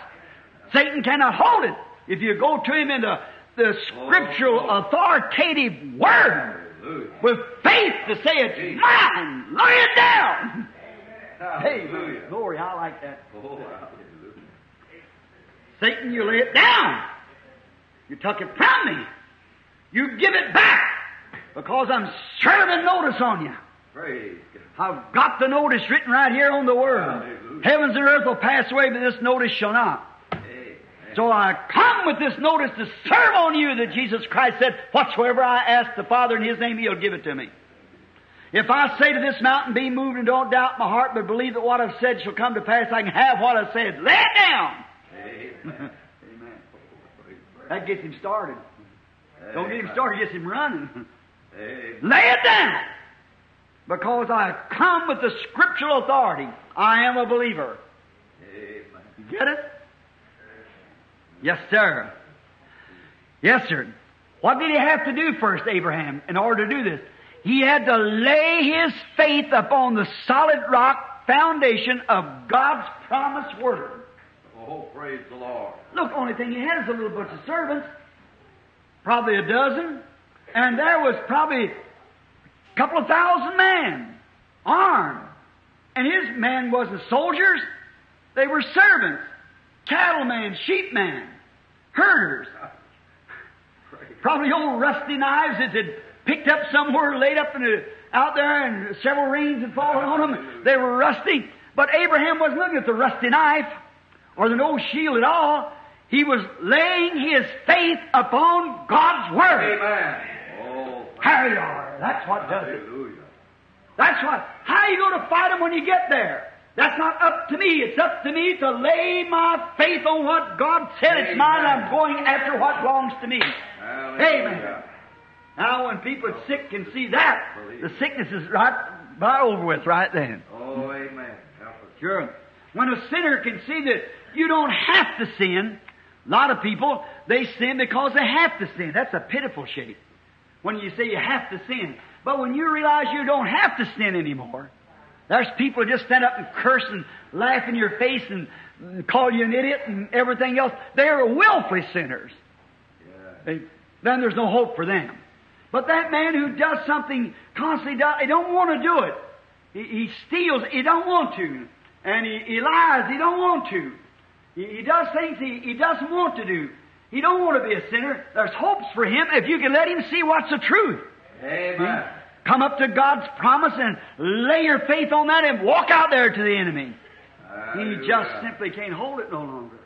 Satan cannot hold it. If you go to him in the, the scriptural Oh. authoritative word Hallelujah. with faith to say it's mine, lay it down. Hallelujah. Glory, I like that. Oh. Satan, you lay it down. You took it from me. You give it back because I'm serving notice on you. Praise God. I've got the notice written right here on the Word. Hallelujah. Heavens and earth will pass away, but this notice shall not. Amen. So I come with this notice to serve on you that Jesus Christ said, Whatsoever I ask the Father in His name, He'll give it to me. If I say to this mountain, Be moved and don't doubt my heart, but believe that what I've said shall come to pass, I can have what I've said. Lay it down. Amen. Amen. That gets him started. Don't uh, get him started, gets him running. Lay it down. Because I come with the scriptural authority. I am a believer. You get it? Yes, sir. Yes, sir. What did he have to do first, Abraham, in order to do this? He had to lay his faith upon the solid rock foundation of God's promised word. Oh, praise the Lord. Look, only thing he had is a little bunch of servants, probably a dozen, and there was probably a couple of thousand men armed. And his men wasn't soldiers, they were servants, cattlemen, sheepmen, herders. Probably old rusty knives that had picked up somewhere, laid up in the, out there, and several rains had fallen on them. They were rusty. But Abraham wasn't looking at the rusty knife or the no shield at all. He was laying his faith upon God's Word. Amen. Oh, There you are. That's what does it. hallelujah. That's what. How are you going to fight them when you get there? That's not up to me. It's up to me to lay my faith on what God said. It's mine. I'm going after what belongs to me. Hallelujah. Now, when people are sick can see that, the sickness is right, right over with right then. Oh, amen. Sure. When a sinner can see that you don't have to sin, a lot of people, they sin because they have to sin. That's a pitiful shape. When you say you have to sin. But when you realize you don't have to sin anymore, there's people who just stand up and curse and laugh in your face and, call you an idiot and everything else. They're willfully sinners. Yeah. They, then there's no hope for them. But that man who does something constantly, does, he don't want to do it. He, he steals, he don't want to, and he, he lies, he don't want to. He, he does things he, he doesn't want to do. He don't want to be a sinner. There's hopes for him if you can let him see what's the truth. Amen. Come up to God's promise and lay your faith on that and walk out there to the enemy. He just simply can't hold it no longer.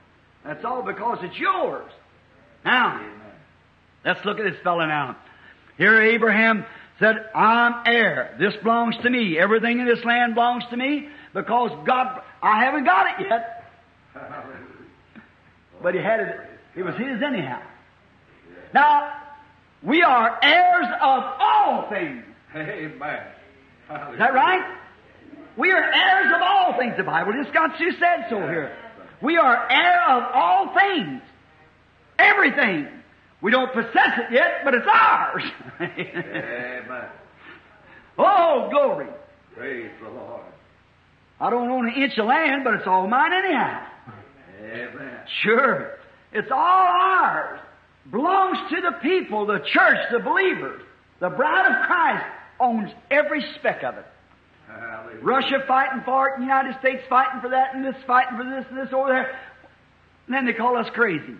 That's all because it's yours. Now, Amen. Let's look at this fellow now. Here Abraham said, I'm heir. This belongs to me. Everything in this land belongs to me because God, I haven't got it yet, Hallelujah. But he had it. It was his anyhow. Now, we are heirs of all things. Amen. Is that right? We are heirs of all things. The Bible just got you said so here. We are heir of all things. Everything. We don't possess it yet, but it's ours. Amen. oh, glory. Praise the Lord. I don't own an inch of land, but it's all mine anyhow. Amen. Sure. It's all ours. Belongs to the people, the church, the believers. The bride of Christ owns every speck of it. Hallelujah. Russia fighting for it, the United States fighting for that, and this fighting for this and this over there. And then they call us crazy.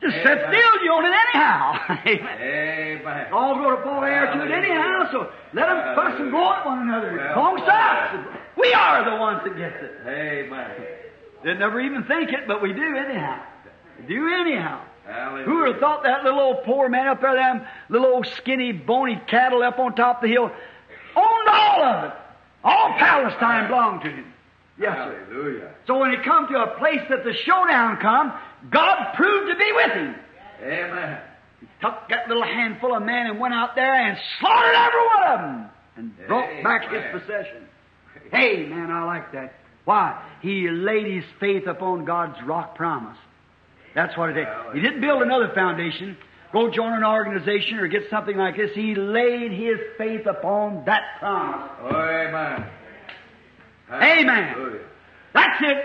Just sit still, you own it anyhow. Amen. All going to fall heir to it anyhow, so let them fuss and blow at one another. Well, to us. We are the ones that gets it. Amen. They never even think it, but we do anyhow. We do anyhow. Hallelujah. Who would have thought that little old poor man up there, them little old skinny, bony cattle up on top of the hill, owned all of it. All Palestine belonged to him. Yes, sir. Hallelujah. So when it come to a place that the showdown come, God proved to be with him. Amen. He took that little handful of men and went out there and slaughtered every one of them and brought back his possession. Hey, man, I like that. Why? He laid his faith upon God's rock promise. That's what it is. He didn't build another foundation, go join an organization or get something like this. He laid his faith upon that promise. Oh, amen. Amen. That's it.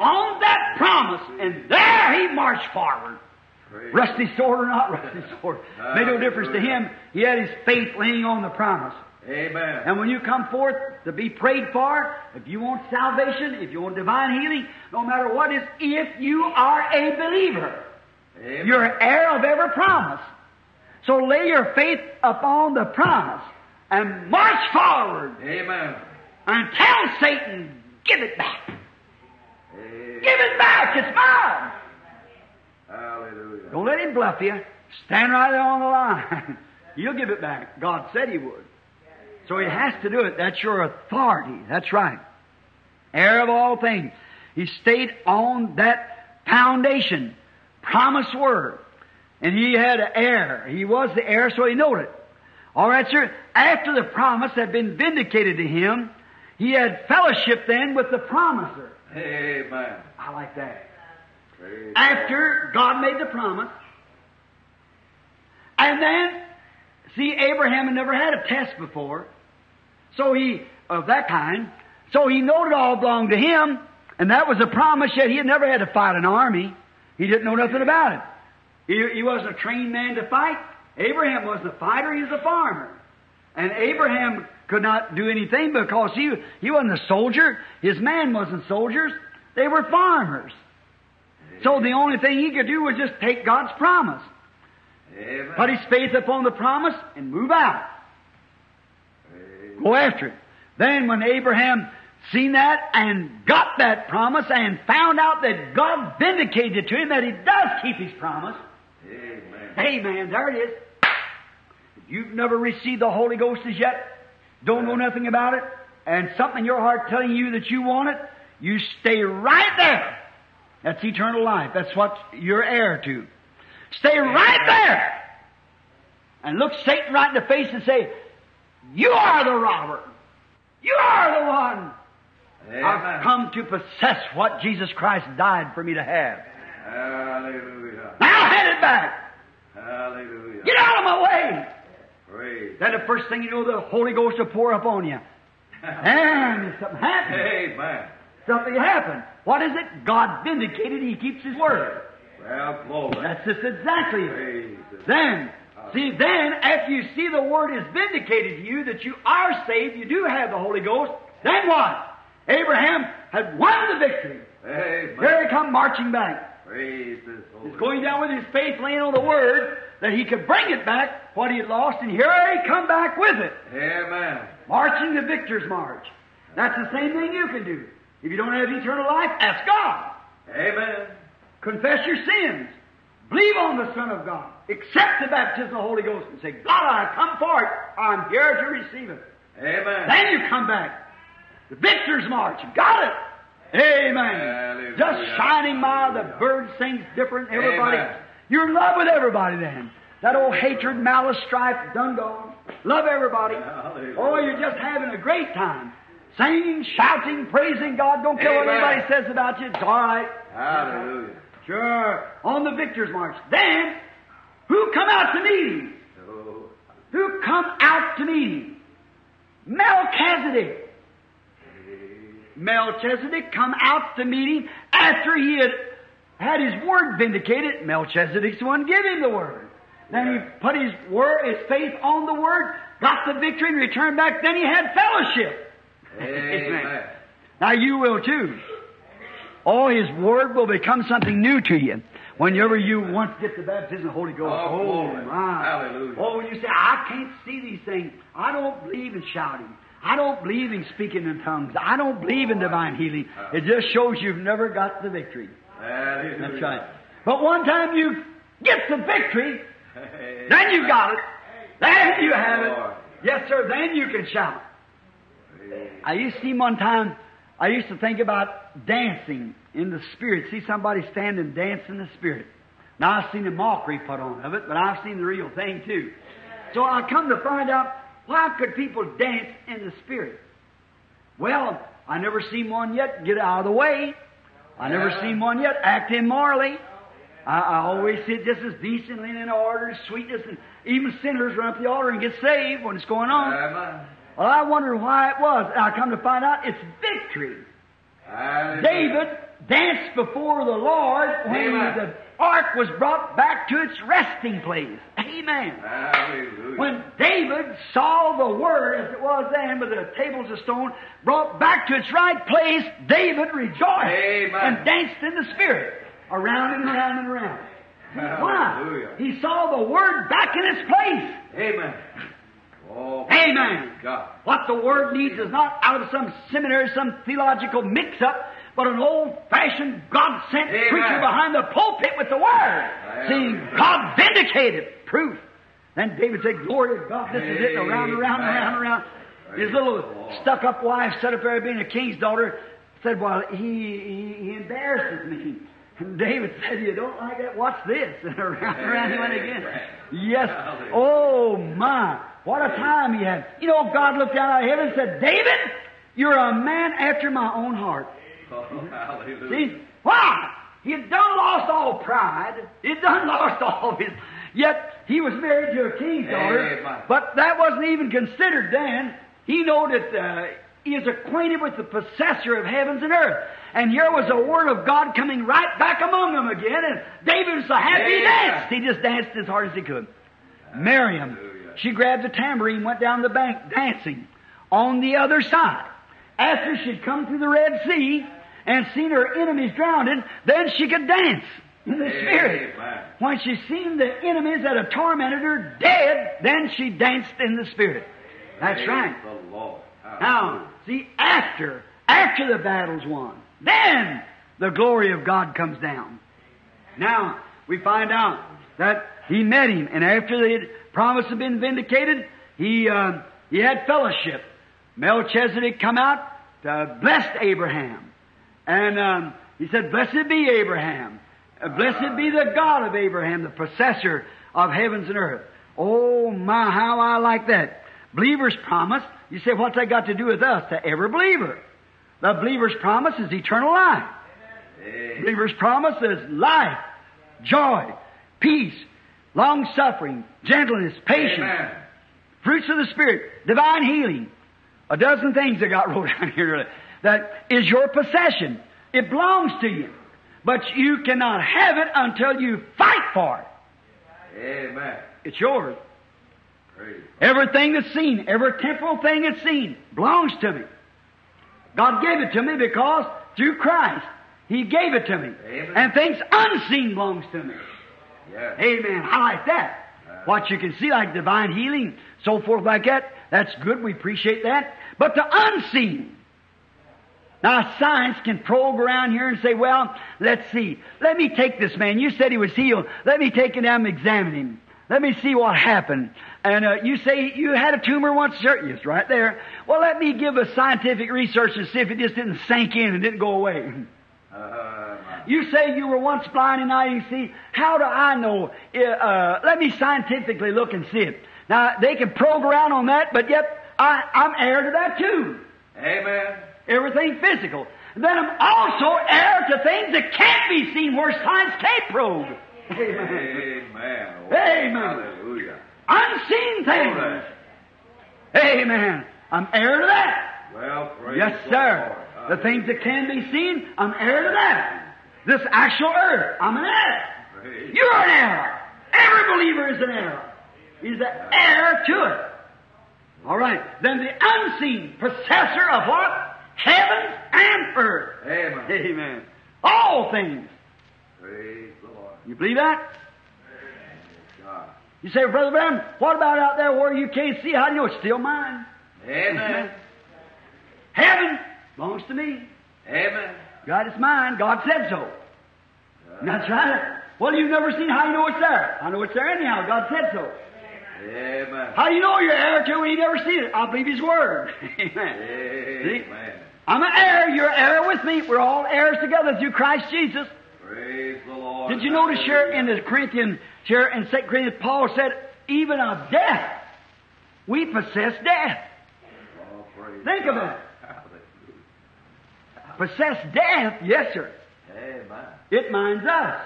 On that promise. And there he marched forward. Rusty sword or not rusty sword. Made no difference to him. He had his faith laying on the promise. Amen. And when you come forth to be prayed for, if you want salvation, if you want divine healing, no matter what is, if you are a believer, Amen. you're an heir of every promise. So lay your faith upon the promise and march forward Amen. and tell Satan, give it back. Amen. Give it back. It's mine. Hallelujah. Don't let him bluff you. Stand right there on the line. You'll give it back. God said he would. So he has to do it. That's your authority. That's right. Heir of all things. He stayed on that foundation. Promised word. And he had an heir. He was the heir, so he knew it. All right, sir. After the promise had been vindicated to him, he had fellowship then with the promiser. Amen. I like that. Praise After God made the promise, and then, see, Abraham had never had a test before, so he, of that kind, so he knowed it all belonged to him, and that was a promise, yet he had never had to fight an army. He didn't know nothing about it. He, he wasn't a trained man to fight. Abraham wasn't a fighter, he was a farmer. And Abraham could not do anything because he, he wasn't a soldier. His man wasn't soldiers. They were farmers. So the only thing he could do was just take God's promise, Amen. put his faith upon the promise, and move out. Go after it. Then when Abraham seen that and got that promise and found out that God vindicated to him that he does keep his promise, Amen. Amen. There it is. If you've never received the Holy Ghost as yet, don't know nothing about it, and something in your heart telling you that you want it, you stay right there. That's eternal life. That's what you're heir to. Stay right there. And look Satan right in the face and say, You are the robber. You are the one. I've come to possess what Jesus Christ died for me to have. Hallelujah. Now hand it back. Hallelujah. Get out of my way. Praise. Then the first thing you know, the Holy Ghost will pour upon you. And something happened. Amen. Something happened. What is it? God vindicated. He keeps His word. Well, glory. That's just exactly it. Praise. Then, see, then after you see the word is vindicated to you that you are saved, you do have the Holy Ghost. Then what? Abraham had won the victory. Amen. Here he come marching back. Praise He's going down with his faith laying on the word that he could bring it back, what he had lost, and here he come back with it. Amen. Marching the victor's march. That's the same thing you can do. If you don't have eternal life, ask God. Amen. Confess your sins. Believe on the Son of God. Accept the baptism of the Holy Ghost and say, God, I come for it. I'm here to receive it. Amen. Then you come back. The victor's march. You got it. Amen. Hallelujah. Just shining by, the bird sings different. Everybody. Amen. You're in love with everybody then. That old hatred, malice, strife, done gone. Love everybody. Hallelujah. Oh, you're just having a great time. Singing, shouting, praising God. Don't care what anybody says about you. It's all right. Hallelujah. Sure. On the victor's march. Then, who come out to meet him? Oh, Who come out to meet him? Melchizedek. Melchizedek come out to meet him after he had had his word vindicated. Melchizedek's the one give him the word. Then he put his word, his faith on the word, got the victory and returned back. Then he had fellowship. Amen. Now you will too. Oh, His Word will become something new to you. Whenever you once get the baptism of the Holy Ghost. Oh, glory. my. Hallelujah. Oh, when you say, I can't see these things. I don't believe in shouting. I don't believe in speaking in tongues. I don't believe in divine healing. Uh-huh. It just shows you've never got the victory. Hallelujah. That's right. But one time you gets the victory, then you got it. Then you have it. Yes, sir. Then you can shout. I used to see one time, I used to think about dancing in the Spirit. See somebody stand and dance in the Spirit. Now I've seen the mockery put on of it, but I've seen the real thing too. So I come to find out, why could people dance in the Spirit? Well, I never seen one yet get out of the way. I never seen one yet act immorally. I, I always see it just as decently and in order and sweetness, and even sinners run up the altar and get saved when it's going on. Well, I wonder why it was. I come to find out it's victory. Hallelujah. David danced before the Lord when Amen. the ark was brought back to its resting place. Amen. Hallelujah. When David saw the word as it was then with the tables of stone brought back to its right place, David rejoiced Amen. and danced in the spirit around and around and around. Hallelujah. Why? He saw the word back in its place. Amen. Oh, Amen. God. What the Word needs is not out of some seminary, some theological mix-up, but an old-fashioned, God-sent preacher behind the pulpit with the Word. Seeing God vindicated, proof. Then David said, Glory to God, this is it, and around, and around, and around, and around. His little stuck-up wife sat up there being a king's daughter, said, Well, he, he, he embarrasses me. And David said, You don't like that? Watch this. And around, and around he went again. Yes. Oh, my. What a time he had. You know, God looked down out of heaven and said, David, you're a man after my own heart. Oh. See? Why? He had done lost all pride. He had done lost all of his. Yet he was married to a king's daughter. Amen. But that wasn't even considered then. He knew that uh, he is acquainted with the possessor of heavens and earth. And here was a word of God coming right back among them again. And David was so happy he danced. He just danced as hard as he could. Miriam. She grabbed the tambourine, went down the bank dancing on the other side. After she'd come through the Red Sea and seen her enemies drowning, then she could dance in the Spirit. When she seen the enemies that had tormented her dead, then she danced in the Spirit. That's right. Now, see, after, after the battle's won, then the glory of God comes down. Now, we find out that he met him, and after the promise had been vindicated, he, uh, he had fellowship. Melchizedek come out, uh, blessed Abraham. And um, he said, Blessed be Abraham. Uh, Blessed be the God of Abraham, the possessor of heavens and earth. Oh my, how I like that. Believer's promise. You say, what's that got to do with us? To every believer. The believer's promise is eternal life. Amen. Believer's promise is life, joy, peace, long suffering, gentleness, patience, Amen. fruits of the Spirit, divine healing. A dozen things I got wrote down here that is your possession. It belongs to you. But you cannot have it until you fight for it. Amen. It's yours. Praise. Everything that's seen, every temporal thing that's seen, belongs to me. God gave it to me because through Christ, He gave it to me. Amen. And things unseen belongs to me. Yes. Amen. I like that. What you can see, like divine healing, so forth like that, that's good. We appreciate that. But the unseen. Now, science can probe around here and say, well, let's see. Let me take this man. You said he was healed. Let me take him down and examine him. Let me see what happened. And uh, you say you had a tumor once, sir? Yes, right there. Well, let me give a scientific research and see if it just didn't sink in and didn't go away. You say you were once blind and now you see. How do I know? Uh, Uh, let me scientifically look and see it. Now, they can probe around on that, but yet I, I'm heir to that too. Amen. Everything physical. Then I'm also heir to things that can't be seen where science can't probe. Amen. Amen. Amen. Hallelujah. Unseen things. Amen. I'm heir to that. Well, praise Yes, sir. The things that can be seen, I'm heir to that. This actual earth, I'm an heir. You're an heir. Every believer is an heir. He's an heir to it. All right. Then the unseen possessor of what? Heavens and earth. Amen. Amen. All things. Praise the Lord. You believe that? You say, Brother Branham, what about out there where you can't see? How do you know it's still mine? Amen. Heaven belongs to me. Amen. God is mine. God said so. Uh. That's right. Well, you've never seen how you know it's there. I know it's there anyhow. God said so. Amen. How do you know you're heir to it when you never seen it? I believe His Word. Amen. Amen. I'm an heir. You're an heir with me. We're all heirs together through Christ Jesus. Praise the Lord. Did you notice here in the Corinthian, here in 2 Corinthians, Paul said, even of death, we possess death. Oh, Think of God. it. Possess death, yes, sir. Amen. It minds us.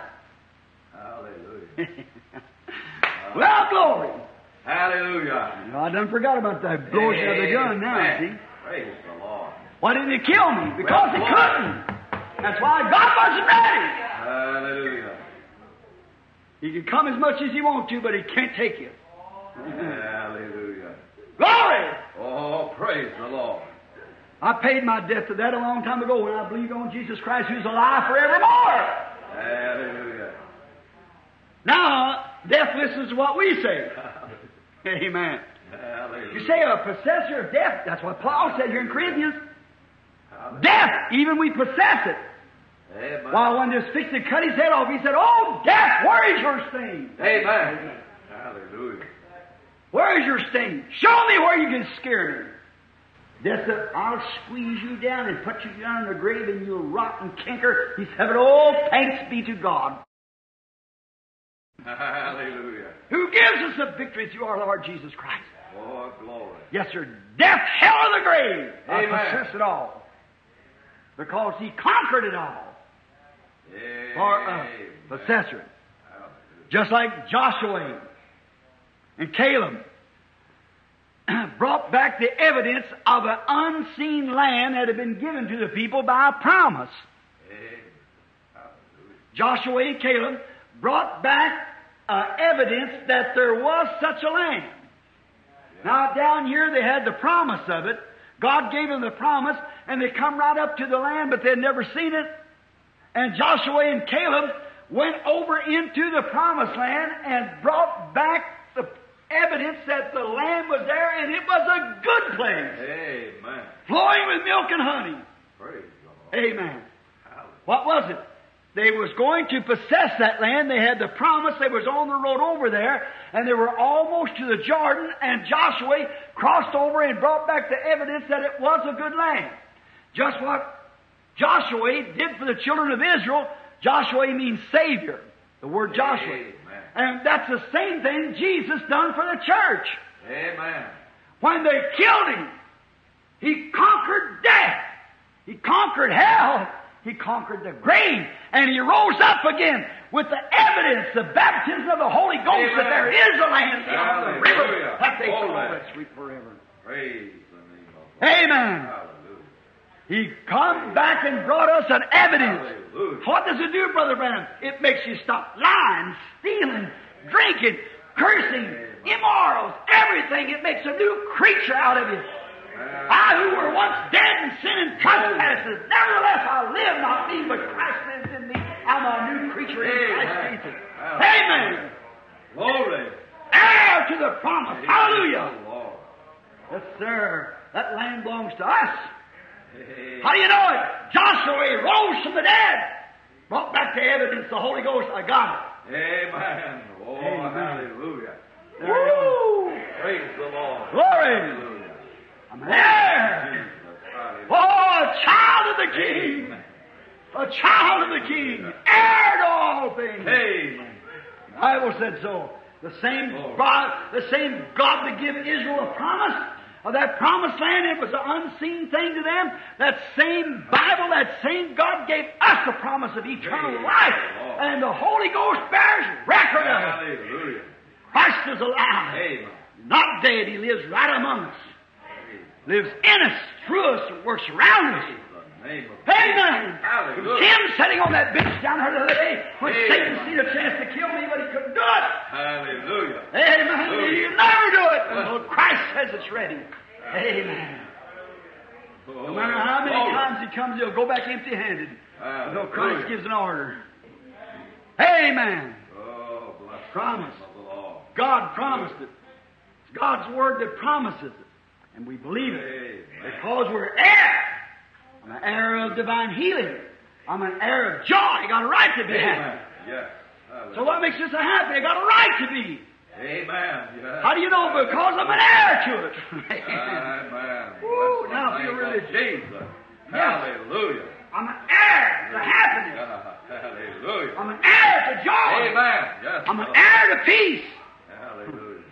Hallelujah. well, glory. Hallelujah. I done forgot about the explosion of the gun now, see? Praise the Lord. Why didn't it kill me? Because it couldn't. That's why God wasn't ready. Hallelujah. He can come as much as he wants to, but he can't take you. Hallelujah. Glory! Oh, praise the Lord. I paid my debt to that a long time ago when I believed on Jesus Christ who's alive forevermore. Hallelujah. Now, death listens to what we say. Amen. Hallelujah. You say a possessor of death, that's what Paul said here in Corinthians. Hallelujah. Death, even we possess it. Amen. While when this fixed to cut his head off, he said, Oh, death, where is your sting? Amen. Hallelujah. Where is your sting? Show me where you can scare me. Death said, I'll squeeze you down and put you down in the grave and you'll rot and canker. He said, Oh, thanks be to God. Hallelujah. Who gives us the victory through our Lord Jesus Christ? Oh, glory. Yes, sir. Death, hell, and the grave. Amen. I Amen. possess it all. Because he conquered it all Amen. for us, Amen. possessor. Hallelujah. Just like Joshua and Caleb brought back the evidence of an unseen land that had been given to the people by a promise. Joshua and Caleb brought back uh, evidence that there was such a land. Now down here they had the promise of it. God gave them the promise, and they come right up to the land, but they'd never seen it. And Joshua and Caleb went over into the promised land and brought back evidence that the land was there, and it was a good place, Amen. flowing with milk and honey. Praise. Amen. Hallelujah. What was it? They was going to possess that land. They had the promise. They was on the road over there, and they were almost to the Jordan. And Joshua crossed over and brought back the evidence that it was a good land. Just what Joshua did for the children of Israel. Joshua means Savior. The word Joshua. Amen. And that's the same thing Jesus done for the church. Amen. When they killed him, he conquered death. He conquered hell. He conquered the grave. And he rose up again with the evidence, the baptism of the Holy Ghost, that there is a land beyond the river that they call that sweet forever. Praise the name of Lord. Amen. He come back and brought us an evidence. Hallelujah. What does it do, Brother Branham? It makes you stop lying, stealing, drinking, cursing, immorals, everything. It makes a new creature out of you. I who were once dead in sin and trespasses, nevertheless I live, not me, but Christ lives in me. I'm a new creature in Christ. Jesus. Amen. Glory. Heir to the promise. Hallelujah. Praise the Lord. Yes, sir. That land belongs to us. Amen. How do you know it? Joshua rose from the dead. Brought back the evidence, the Holy Ghost. I got it. Amen. Oh, Amen. hallelujah. Woo! Praise the Lord. Glory. Hallelujah. I'm. Jesus. Oh, a child of the King. A child of the King. Heir to all things. Amen. The Bible said so. The same oh. God, the same God that gave Israel a promise of that promised land, it was an unseen thing to them. That same Bible, that same God gave us the promise of eternal life. And the Holy Ghost bears record of it. Hallelujah. Christ is alive. Amen. Not dead, He lives right among us. Praise Lives in us, through us, and works around us. The name of Amen. Hallelujah. Tim sitting on that bench down there the other day when Amen. Satan seen a chance to kill me, but he couldn't do it. Hallelujah. Amen. Hallelujah. You never do it until Christ says it's ready. Amen. Oh, no matter how many times he comes, he'll go back empty-handed until Christ gives an order. Amen. Oh, bless Promise. the name of the Lord. God promised it. It's God's word that promises it. And we believe it. Because we're heir. I'm an heir of divine healing. I'm an heir of joy. I got a right to be Amen. happy. Yes. So what makes you so happy? I got a right to be. Amen. How do you know? Because I'm an heir to it. Amen. Woo, Bless now feel really- Jesus. Hallelujah. I'm an heir to happiness. Yeah, Hallelujah. I'm an heir to joy. Amen. Yes. I'm an heir to peace. Hallelujah.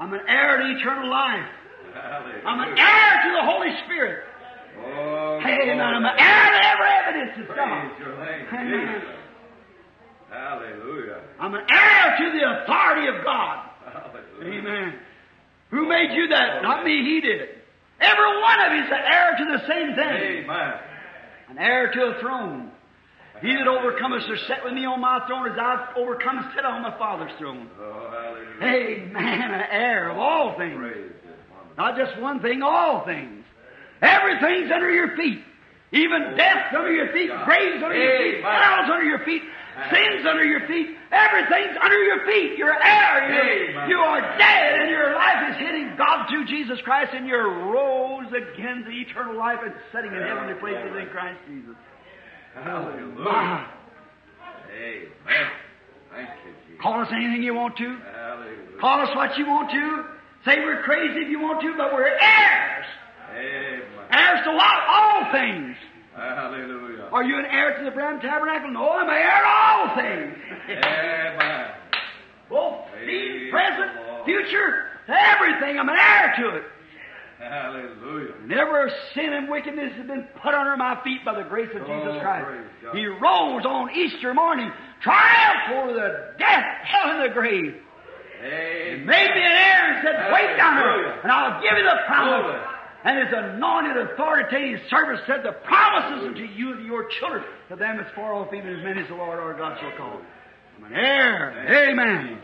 I'm an heir to eternal life. Hallelujah. I'm an heir to the Holy Spirit. Oh, Amen. glory. I'm an heir to every evidence of God. Amen. Hallelujah. I'm an heir to the authority of God. Hallelujah. Amen. Who made you that? Not me, He did it. Every one of you is an heir to the same thing. Amen. An heir to a throne. He that overcometh shall sit with me on my throne as I've overcome and sit on my Father's throne. Oh, hallelujah. Amen. An heir of all things. Not just one thing, all things. Everything's under your feet. Even death's under your feet, graves under your feet, hell's under your feet, sins under your feet. Everything's under your feet. You're heir. You're, you are dead, and your life is hitting God through Jesus Christ, and you're rose again to eternal life and setting in heavenly places in Christ Jesus. Hallelujah. My. Amen. Thank you, Jesus. Call us anything you want to. Hallelujah. Call us what you want to. Say we're crazy if you want to, but we're heirs. Amen. Heirs to what? All things. Hallelujah. Are you an heir to the Branham Tabernacle? No, I'm an heir to all things. Amen. Both the present, future, everything. I'm an heir to it. Hallelujah. Never sin and wickedness has been put under my feet by the grace of oh, Jesus Oh, Christ. He rose on Easter morning, triumphed over the death, hell, and the grave. Amen. Made me an heir and said, wait down here, and I'll give you the promise. And his anointed, authoritative servant said, the promises unto you and your children, to them as far off, even as many as the Lord our God shall call. I'm an heir. Amen.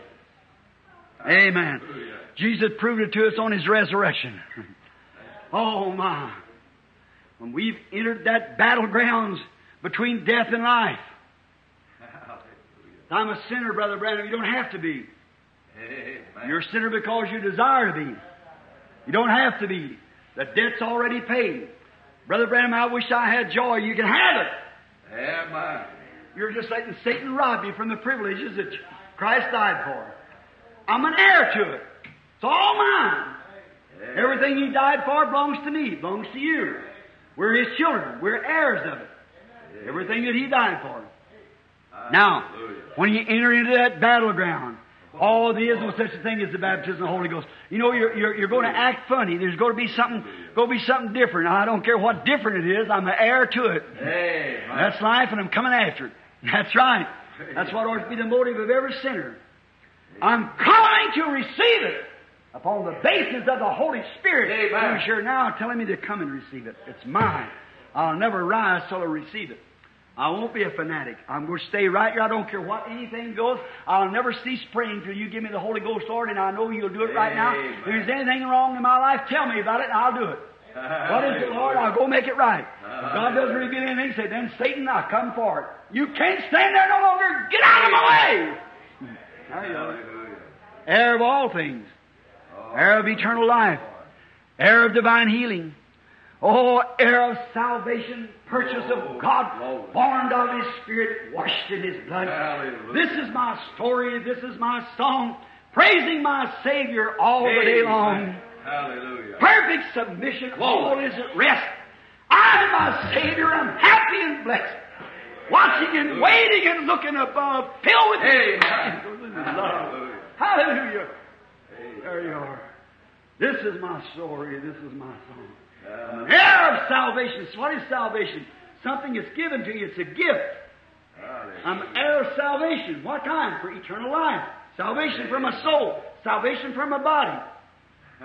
Amen. Jesus proved it to us on his resurrection. Oh my. When we've entered that battlegrounds between death and life. I'm a sinner, Brother Branham. You don't have to be. You're a sinner because you desire to be. You don't have to be. The debt's already paid. Brother Branham, I wish I had joy. You can have it. Amen. You're just letting Satan rob you from the privileges that Christ died for. I'm an heir to it. It's all mine. Everything He died for belongs to me, belongs to you. We're His children. We're heirs of it. Everything that He died for. Now, when you enter into that battleground, oh, there is no such a thing as the baptism of the Holy Ghost. You know, you're, you're, you're going to act funny. There's going to be something, going to be something different. I don't care what different it is. I'm an heir to it. Amen. That's life, and I'm coming after it. That's right. That's what ought to be the motive of every sinner. I'm coming to receive it upon the basis of the Holy Spirit. Amen. Who's here now telling me to come and receive it. It's mine. I'll never rise till I receive it. I won't be a fanatic. I'm going to stay right here. I don't care what anything goes. I'll never cease praying till you give me the Holy Ghost, Lord, and I know you'll do it right now. Amen. If there's anything wrong in my life, tell me about it, and I'll do it. What is it, Lord? I'll go make it right. If God doesn't reveal anything, say, then Satan, now come for it. You can't stand there no longer. Get out of my way. There you go. Hallelujah. Heir of all things. Oh, Heir of eternal life. Heir of divine healing. Oh, heir of salvation, purchase of God, born of His Spirit, washed in His blood. Hallelujah. This is my story. This is my song, praising my Savior all the day long. Hallelujah. Perfect submission, all is at rest. I and my Savior I'm happy and blessed. Watching and waiting and looking above, filled with His Amen. love. Hallelujah. Hallelujah. There you are. This is my story. This is my song. Uh, Hallelujah. Heir of salvation. So what is salvation? Something is given to you. It's a gift. I'm heir of salvation. What kind? For eternal life. Salvation for my soul. Salvation for my body.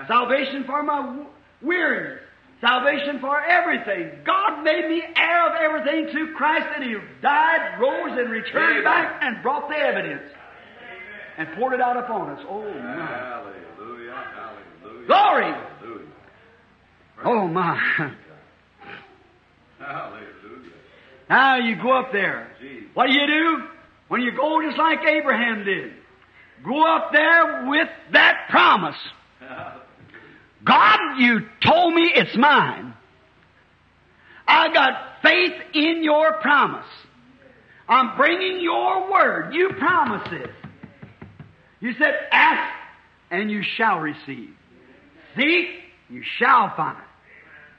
Salvation for my weariness. Salvation for everything. God made me heir of everything through Christ and He died, rose, and returned Amen. back and brought the evidence and poured it out upon us. Oh my. Hallelujah. Hallelujah. Glory. Oh my. Hallelujah. Now you go up there. What do you do? When you go just like Abraham did. Go up there with that promise. God, you told me it's mine. I got faith in your promise. I'm bringing your word. You promise this. You said, ask and you shall receive. Seek, you shall find.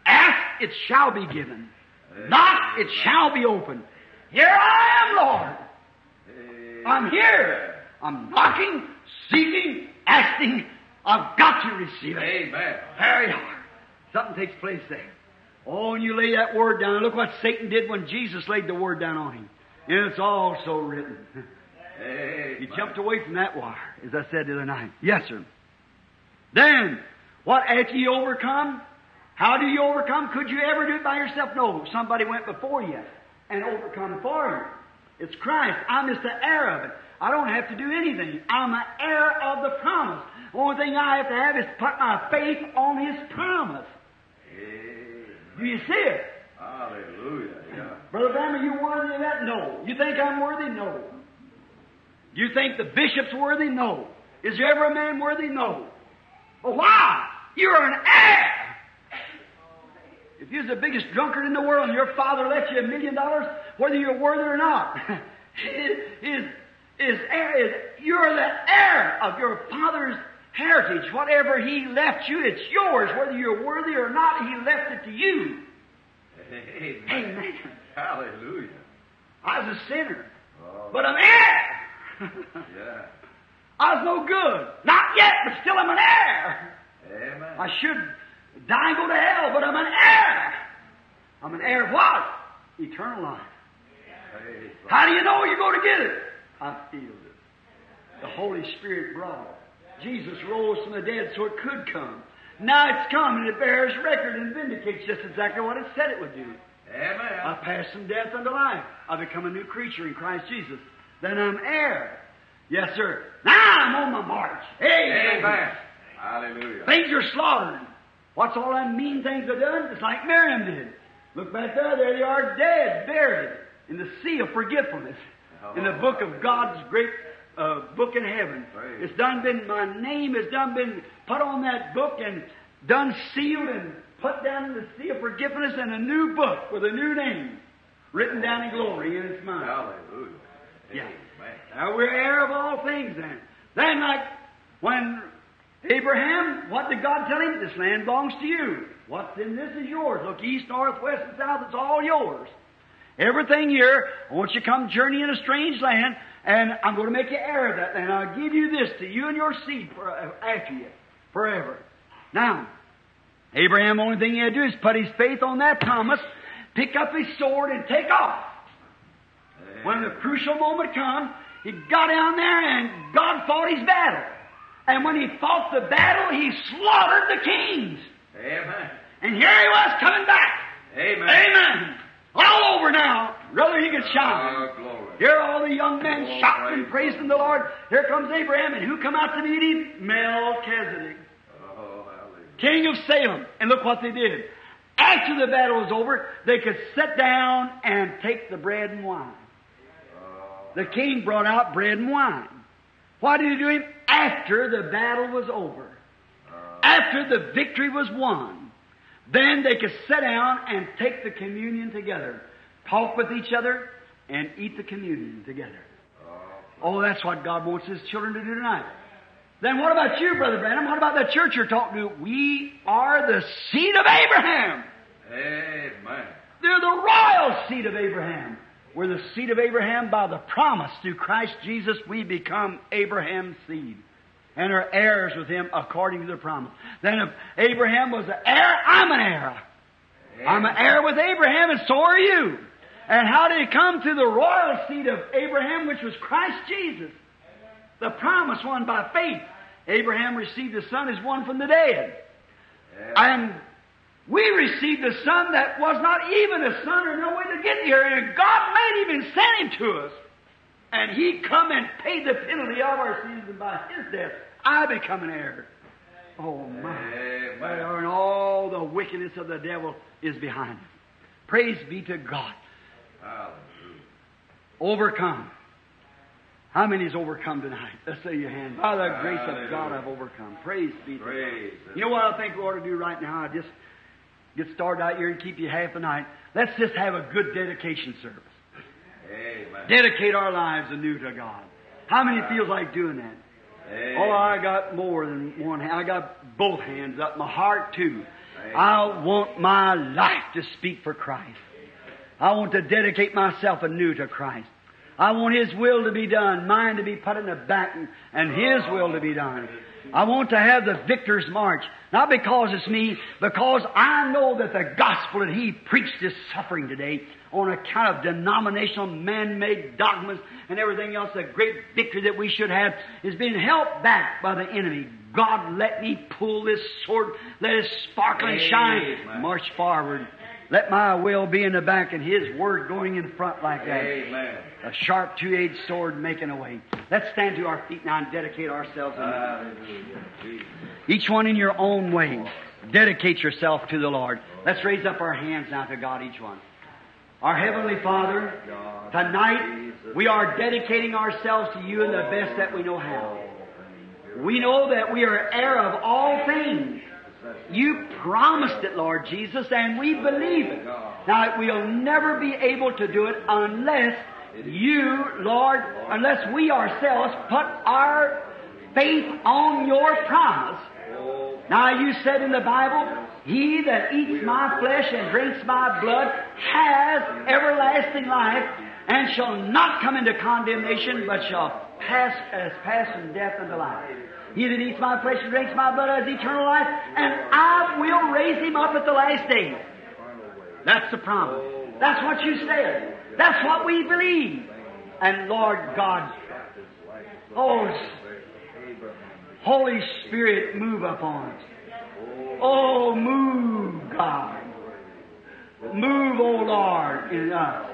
Ask, it shall be given. Knock, it shall be opened. Here I am, Lord. I'm here. I'm knocking, seeking, asking. I've got to receive it. Amen. There you are. Something takes place there. Oh, and you lay that word down. Look what Satan did when Jesus laid the word down on him. And it's all so written. Amen. He jumped away from that wire, as I said the other night. Yes, sir. Then, what after you overcome? How do you overcome? Could you ever do it by yourself? No. Somebody went before you and overcome for you. It's Christ. I'm just the heir of it. I don't have to do anything. I'm an heir of the promise. The only thing I have to have is put my faith on His promise. Amen. Do you see it? Hallelujah. Yeah. Brother Branham, are you worthy of that? No. You think I'm worthy? No. You think the bishop's worthy? No. Is there ever a man worthy? No. Well, why? You're an heir. If you're the biggest drunkard in the world and your father left you a million dollars, whether you're worthy or not, is, is, heir, is, you're the heir of your father's heritage. Whatever he left you, it's yours. Whether you're worthy or not, he left it to you. Amen. Amen. Hallelujah. I was a sinner, Oh, but I'm heir. yeah. I was no good. Not yet, but still I'm an heir. Amen. I should die and go to hell, but I'm an heir. I'm an heir of what? Eternal life. Praise How do you know you're going to get it? I feel it. The Holy Spirit brought it. Jesus rose from the dead so it could come. Now it's come and it bears record and vindicates just exactly what it said it would do. Amen. I passed from death unto life. I become a new creature in Christ Jesus. Then I'm heir. Yes, sir. Now I'm on my march. Amen. Amen. Hallelujah. Things are slaughtered. What's all them mean things are done? It's like Miriam did. Look back there, there they are dead, buried in the sea of forgetfulness. In the book of God's great uh, book in heaven. Praise. It's done been, my name has done been put on that book and done sealed and put down in the sea of forgiveness and a new book with a new name written down in glory in its mind. Hallelujah. Yeah. Now we're heir of all things then. Then like when Abraham, what did God tell him? This land belongs to you. What's in this is yours. Look east, north, west, and south, it's all yours. Everything here, I want you to come journey in a strange land, and I'm going to make you heir of that land. I'll give you this to you and your seed for, uh, after you, forever. Now, Abraham, only thing he had to do is put his faith on that promise, pick up his sword, and take off. When the crucial moment come, he got down there and God fought his battle. And when he fought the battle, he slaughtered the kings. Amen. And here he was coming back. Amen. Amen. All over now. Brother, he could shine. Oh, glory. Here all the young men Oh, shouting and praising the Lord. Here comes Abraham, and who come out to meet him? Melchizedek, Oh, king of Salem. And look what they did. After the battle was over, they could sit down and take the bread and wine. Oh, The king brought out bread and wine. Why did he do it? After the battle was over. uh, After the victory was won. Then they could sit down and take the communion together. Talk with each other and eat the communion together. oh, Oh, that's what God wants His children to do tonight. Then what about you, Brother Branham? What about that church you're talking to? We are the seed of Abraham. Amen. They're the royal seed of Abraham. We're the seed of Abraham by the promise through Christ Jesus we become Abraham's seed and are heirs with him according to the promise. Then if Abraham was an heir, I'm an heir. I'm an heir with Abraham and so are you. And how did it come to the royal seed of Abraham, which was Christ Jesus? The promise won by faith. Abraham received the son as one from the dead. And we received a son that was not even a son or no way to get here, and God may even send him to us. And he come and paid the penalty of our sins, and by his death, I become an heir. Oh my. Amen. And all the wickedness of the devil is behind us. Praise be to God. Hallelujah. Overcome. How many's overcome tonight? Let's say your hand. By the grace of God, I've overcome. Praise be to God. Praise. You know what I think we ought to do right now? I just get started out here and keep you half a night. Let's just have a good dedication service. Amen. Dedicate our lives anew to God. How many feels like doing that? Oh, I got more than one hand. I got both hands up. My heart too. I want my life to speak for Christ. I want to dedicate myself anew to Christ. I want His will to be done, mine to be put in the back, and His will to be done. I want to have the victor's march, not because it's me, because I know that the gospel that He preached is suffering today on account of denominational man-made dogmas and everything else. The great victory that we should have is being held back by the enemy. God, let me pull this sword, let it sparkle and shine, march forward. Let my will be in the back and His word going in front like that. Amen. A sharp two-edged sword making a way. Let's stand to our feet now and dedicate ourselves. unto Hallelujah. Jesus. each one in your own way. Dedicate yourself to the Lord. Let's raise up our hands now to God, each one. Our Heavenly Father, tonight we are dedicating ourselves to you in the best that we know how. We know that we are heir of all things. You promised it, Lord Jesus, and we believe it. Now, we'll never be able to do it unless you, Lord, unless we ourselves put our faith on your promise. Now, you said in the Bible, He that eats my flesh and drinks my blood has everlasting life and shall not come into condemnation, but shall pass as pass death unto life. He that eats my flesh and drinks my blood has eternal life, and I will raise him up at the last day. That's the promise. That's what you said. That's what we believe. And Lord God, oh, Holy Spirit, move upon us. Oh, move, God. Move, oh Lord, in us.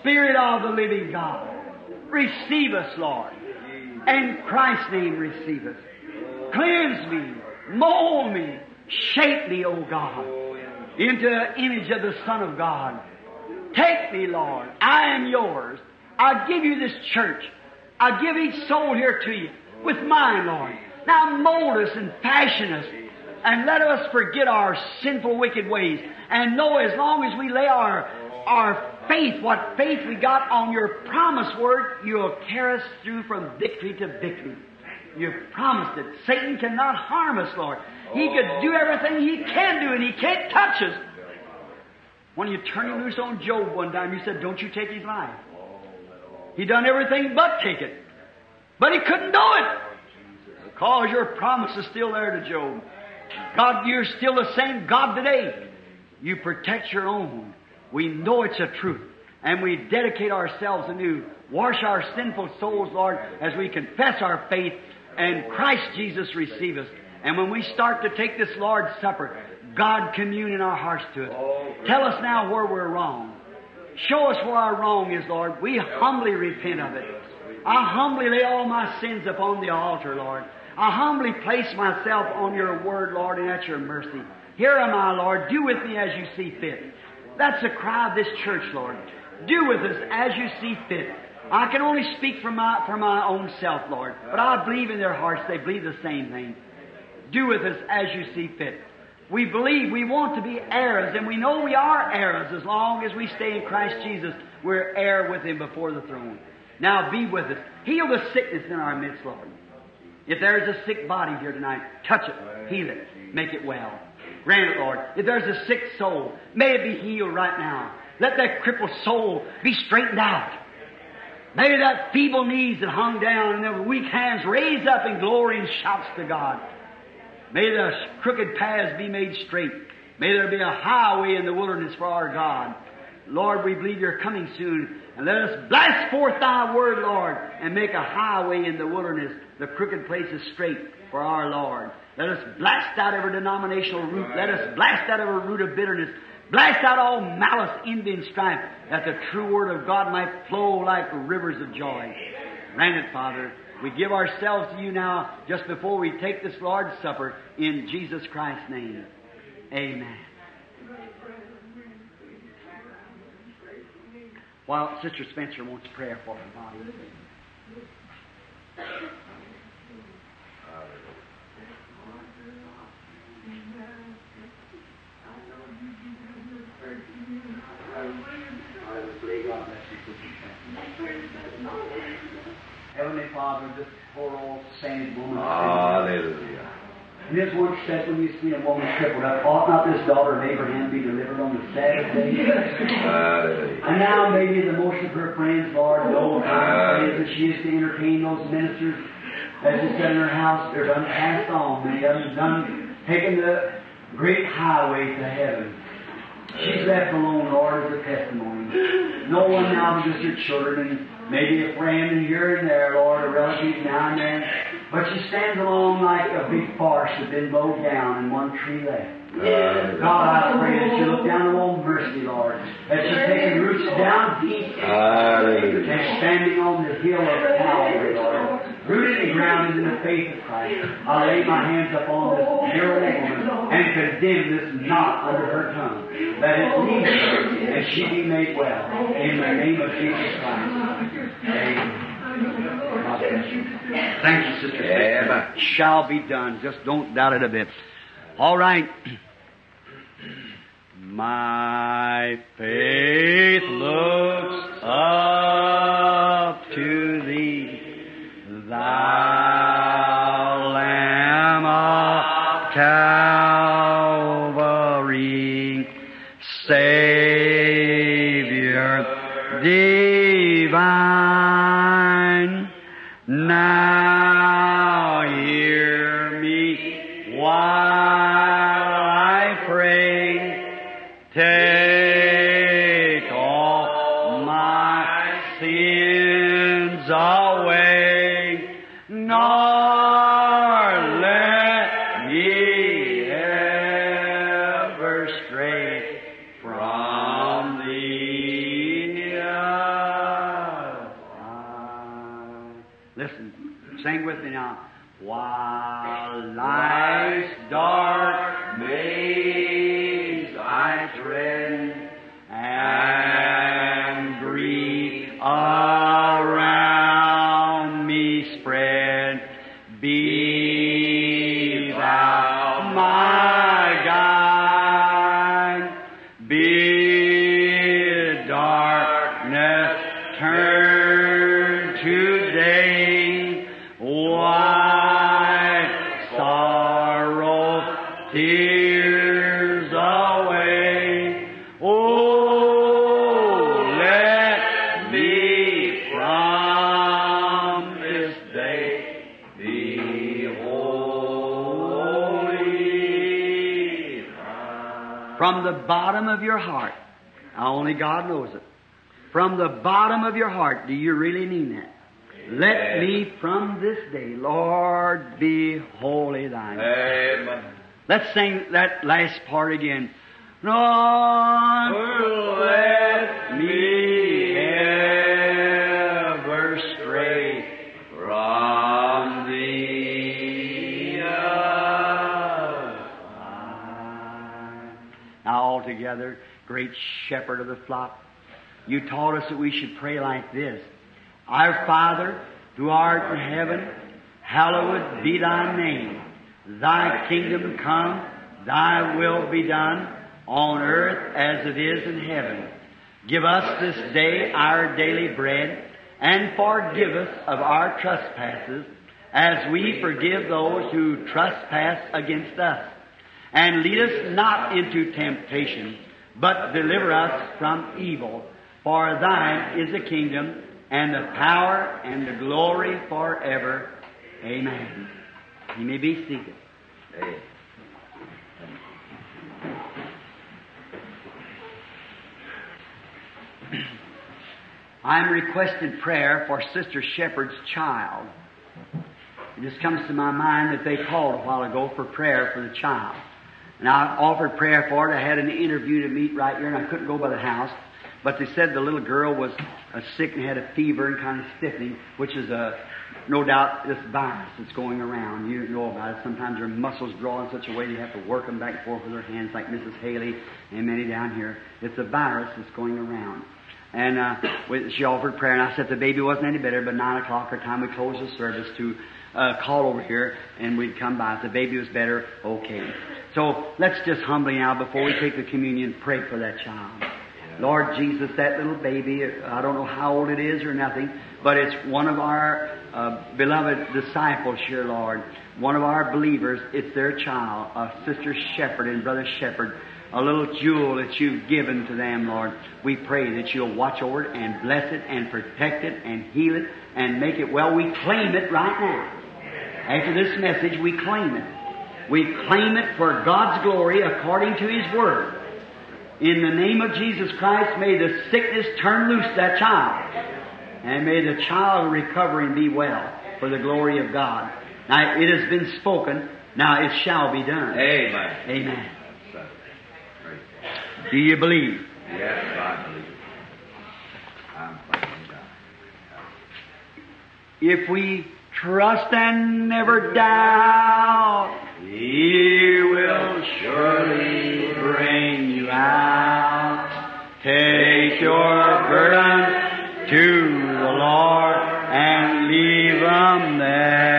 Spirit of the living God, receive us, Lord. In Christ's name, receive us. Cleanse me, mold me, shape me, O God, into the image of the Son of God. Take me, Lord. I am yours. I give you this church. I give each soul here to you with mine, Lord. Now mold us and fashion us and let us forget our sinful, wicked ways and know as long as we lay our, our faith, what faith we got on your promise word, you'll carry us through from victory to victory. You've promised it. Satan cannot harm us, Lord. He oh. could do everything he can do and he can't touch us. When you turn him loose on Job one time, you said, don't you take his life. He done everything but take it. But he couldn't do it. Because your promise is still there to Job. God, you're still the same God today. You protect your own. We know it's a truth. And we dedicate ourselves anew. Wash our sinful souls, Lord, as we confess our faith and Christ Jesus receive us. And when we start to take this Lord's Supper, God commune in our hearts to it. Tell us now where we're wrong. Show us where our wrong is, Lord. We humbly repent of it. I humbly lay all my sins upon the altar, Lord. I humbly place myself on your word, Lord, and at your mercy. Here am I, Lord. Do with me as you see fit. That's the cry of this church, Lord. Do with us as you see fit. I can only speak for my, for my own self, Lord, but I believe in their hearts they believe the same thing. Do with us as you see fit. We believe we want to be heirs, and we know we are heirs as long as we stay in Christ Jesus. We're heir with Him before the throne. Now be with us. Heal the sickness in our midst, Lord. If there is a sick body here tonight, touch it, heal it, make it well. Grant it, Lord. If there's a sick soul, may it be healed right now. Let that crippled soul be straightened out. May that feeble knees that hung down and the weak hands raise up in glory and shouts to God. May the crooked paths be made straight. May there be a highway in the wilderness for our God. Lord, we believe you're coming soon. And let us blast forth thy word, Lord, and make a highway in the wilderness, the crooked places straight for our Lord. Let us blast out every denominational root. Let us blast out every root of bitterness. Blast out all malice, envy, and strife, that the true word of God might flow like rivers of joy. Grant it, Father. We give ourselves to you now just before we take this Lord's Supper in Jesus Christ's name. Amen. While Sister Spencer wants prayer for her body. I was laying on that Father, this poor old saint woman. Hallelujah. And this one said, when you see a woman crippled up, ought not this daughter of Abraham be delivered on the Sabbath day? Hallelujah. And now maybe the most of her friends, Lord, know how it is that she is to entertain those ministers as she said in her house, they're done passed on. Of them done taken the great highway to heaven. She's left alone, Lord, as a testimony. No one now just her children maybe a friend here and there, Lord, a relative now and then. But she stands alone like a big forest that's been mowed down and one tree left. Hallelujah. God, I pray that you look down on mercy, Lord. That she's taking roots down deep Hallelujah. and standing on the hill of Calvary, Lord. Rooted and grounded in the faith of Christ. I lay my hands upon this dear old woman and condemn this knot under her tongue. That it leave her and she be made well. In the name of Jesus Christ. Amen. God bless you. Thank you, Sister. Amen. Shall be done. Just don't doubt it a bit. All right. My faith looks up to thee, thou dark maze only God knows it. From the bottom of your heart, do you really mean that? Let me from this day, Lord, be holy thine. Amen. Let's sing that last part again. Lord, let me ever stray from thee. Now, all together, great shepherd of the flock, you taught us that we should pray like this. Our Father, who art in heaven, hallowed be thy name. Thy kingdom come, thy will be done, on earth as it is in heaven. Give us this day our daily bread, and forgive us of our trespasses, as we forgive those who trespass against us. And lead us not into temptation, but deliver us from evil. For thine is the kingdom, and the power, and the glory forever. Amen. You may be seated. I'm requesting prayer for Sister Shepherd's child. It just comes to my mind that they called a while ago for prayer for the child. And I offered prayer for it. I had an interview to meet right here, and I couldn't go by the house. But they said the little girl was uh, sick and had a fever and kind of stiffening, which is a, no doubt this virus that's going around. You know about it. Sometimes your muscles draw in such a way you have to work them back and forth with her hands, like Mrs. Haley and many down here. It's a virus that's going around. And uh, she offered prayer, and I said the baby wasn't any better, but 9 o'clock, our time we closed the service, to uh, call over here, and we'd come by. If the baby was better, okay. So let's just humbly now, before we take the communion, pray for that child. Lord Jesus, that little baby, I don't know how old it is or nothing, but it's one of our uh, beloved disciples here, Lord. One of our believers, it's their child, uh, Sister Shepherd and Brother Shepherd, a little jewel that you've given to them, Lord. We pray that you'll watch over it and bless it and protect it and heal it and make it well. We claim it right now. After this message, we claim it. We claim it for God's glory according to His Word. In the name of Jesus Christ, may the sickness turn loose that child. And may the child recover and be well for the glory of God. Now, it has been spoken. Now it shall be done. Amen. Amen. Do you believe? Yes, I believe. I'm. If we trust and never doubt, He will surely bring you out. Take your burden to the Lord and leave them there.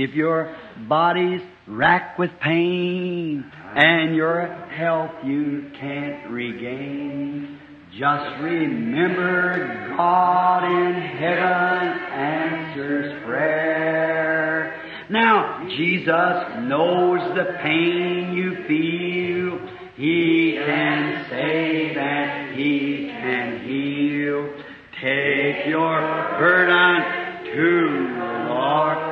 If your body's racked with pain and your health you can't regain, just remember God in heaven answers prayer. Now, Jesus knows the pain you feel. He can save and He can heal. Take your burden to the Lord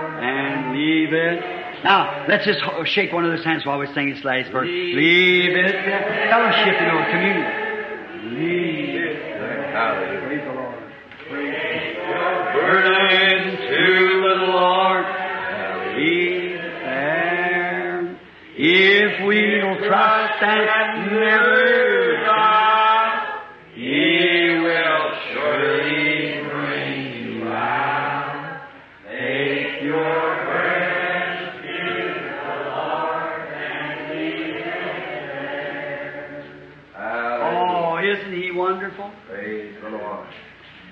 leave it. Now, let's just shake one of those hands while we sing this last verse. Leave it. Fellowship, you know, communion. Leave it. Hallelujah. Praise the Lord. Burden to the Lord. Leave there. If we'll trust and never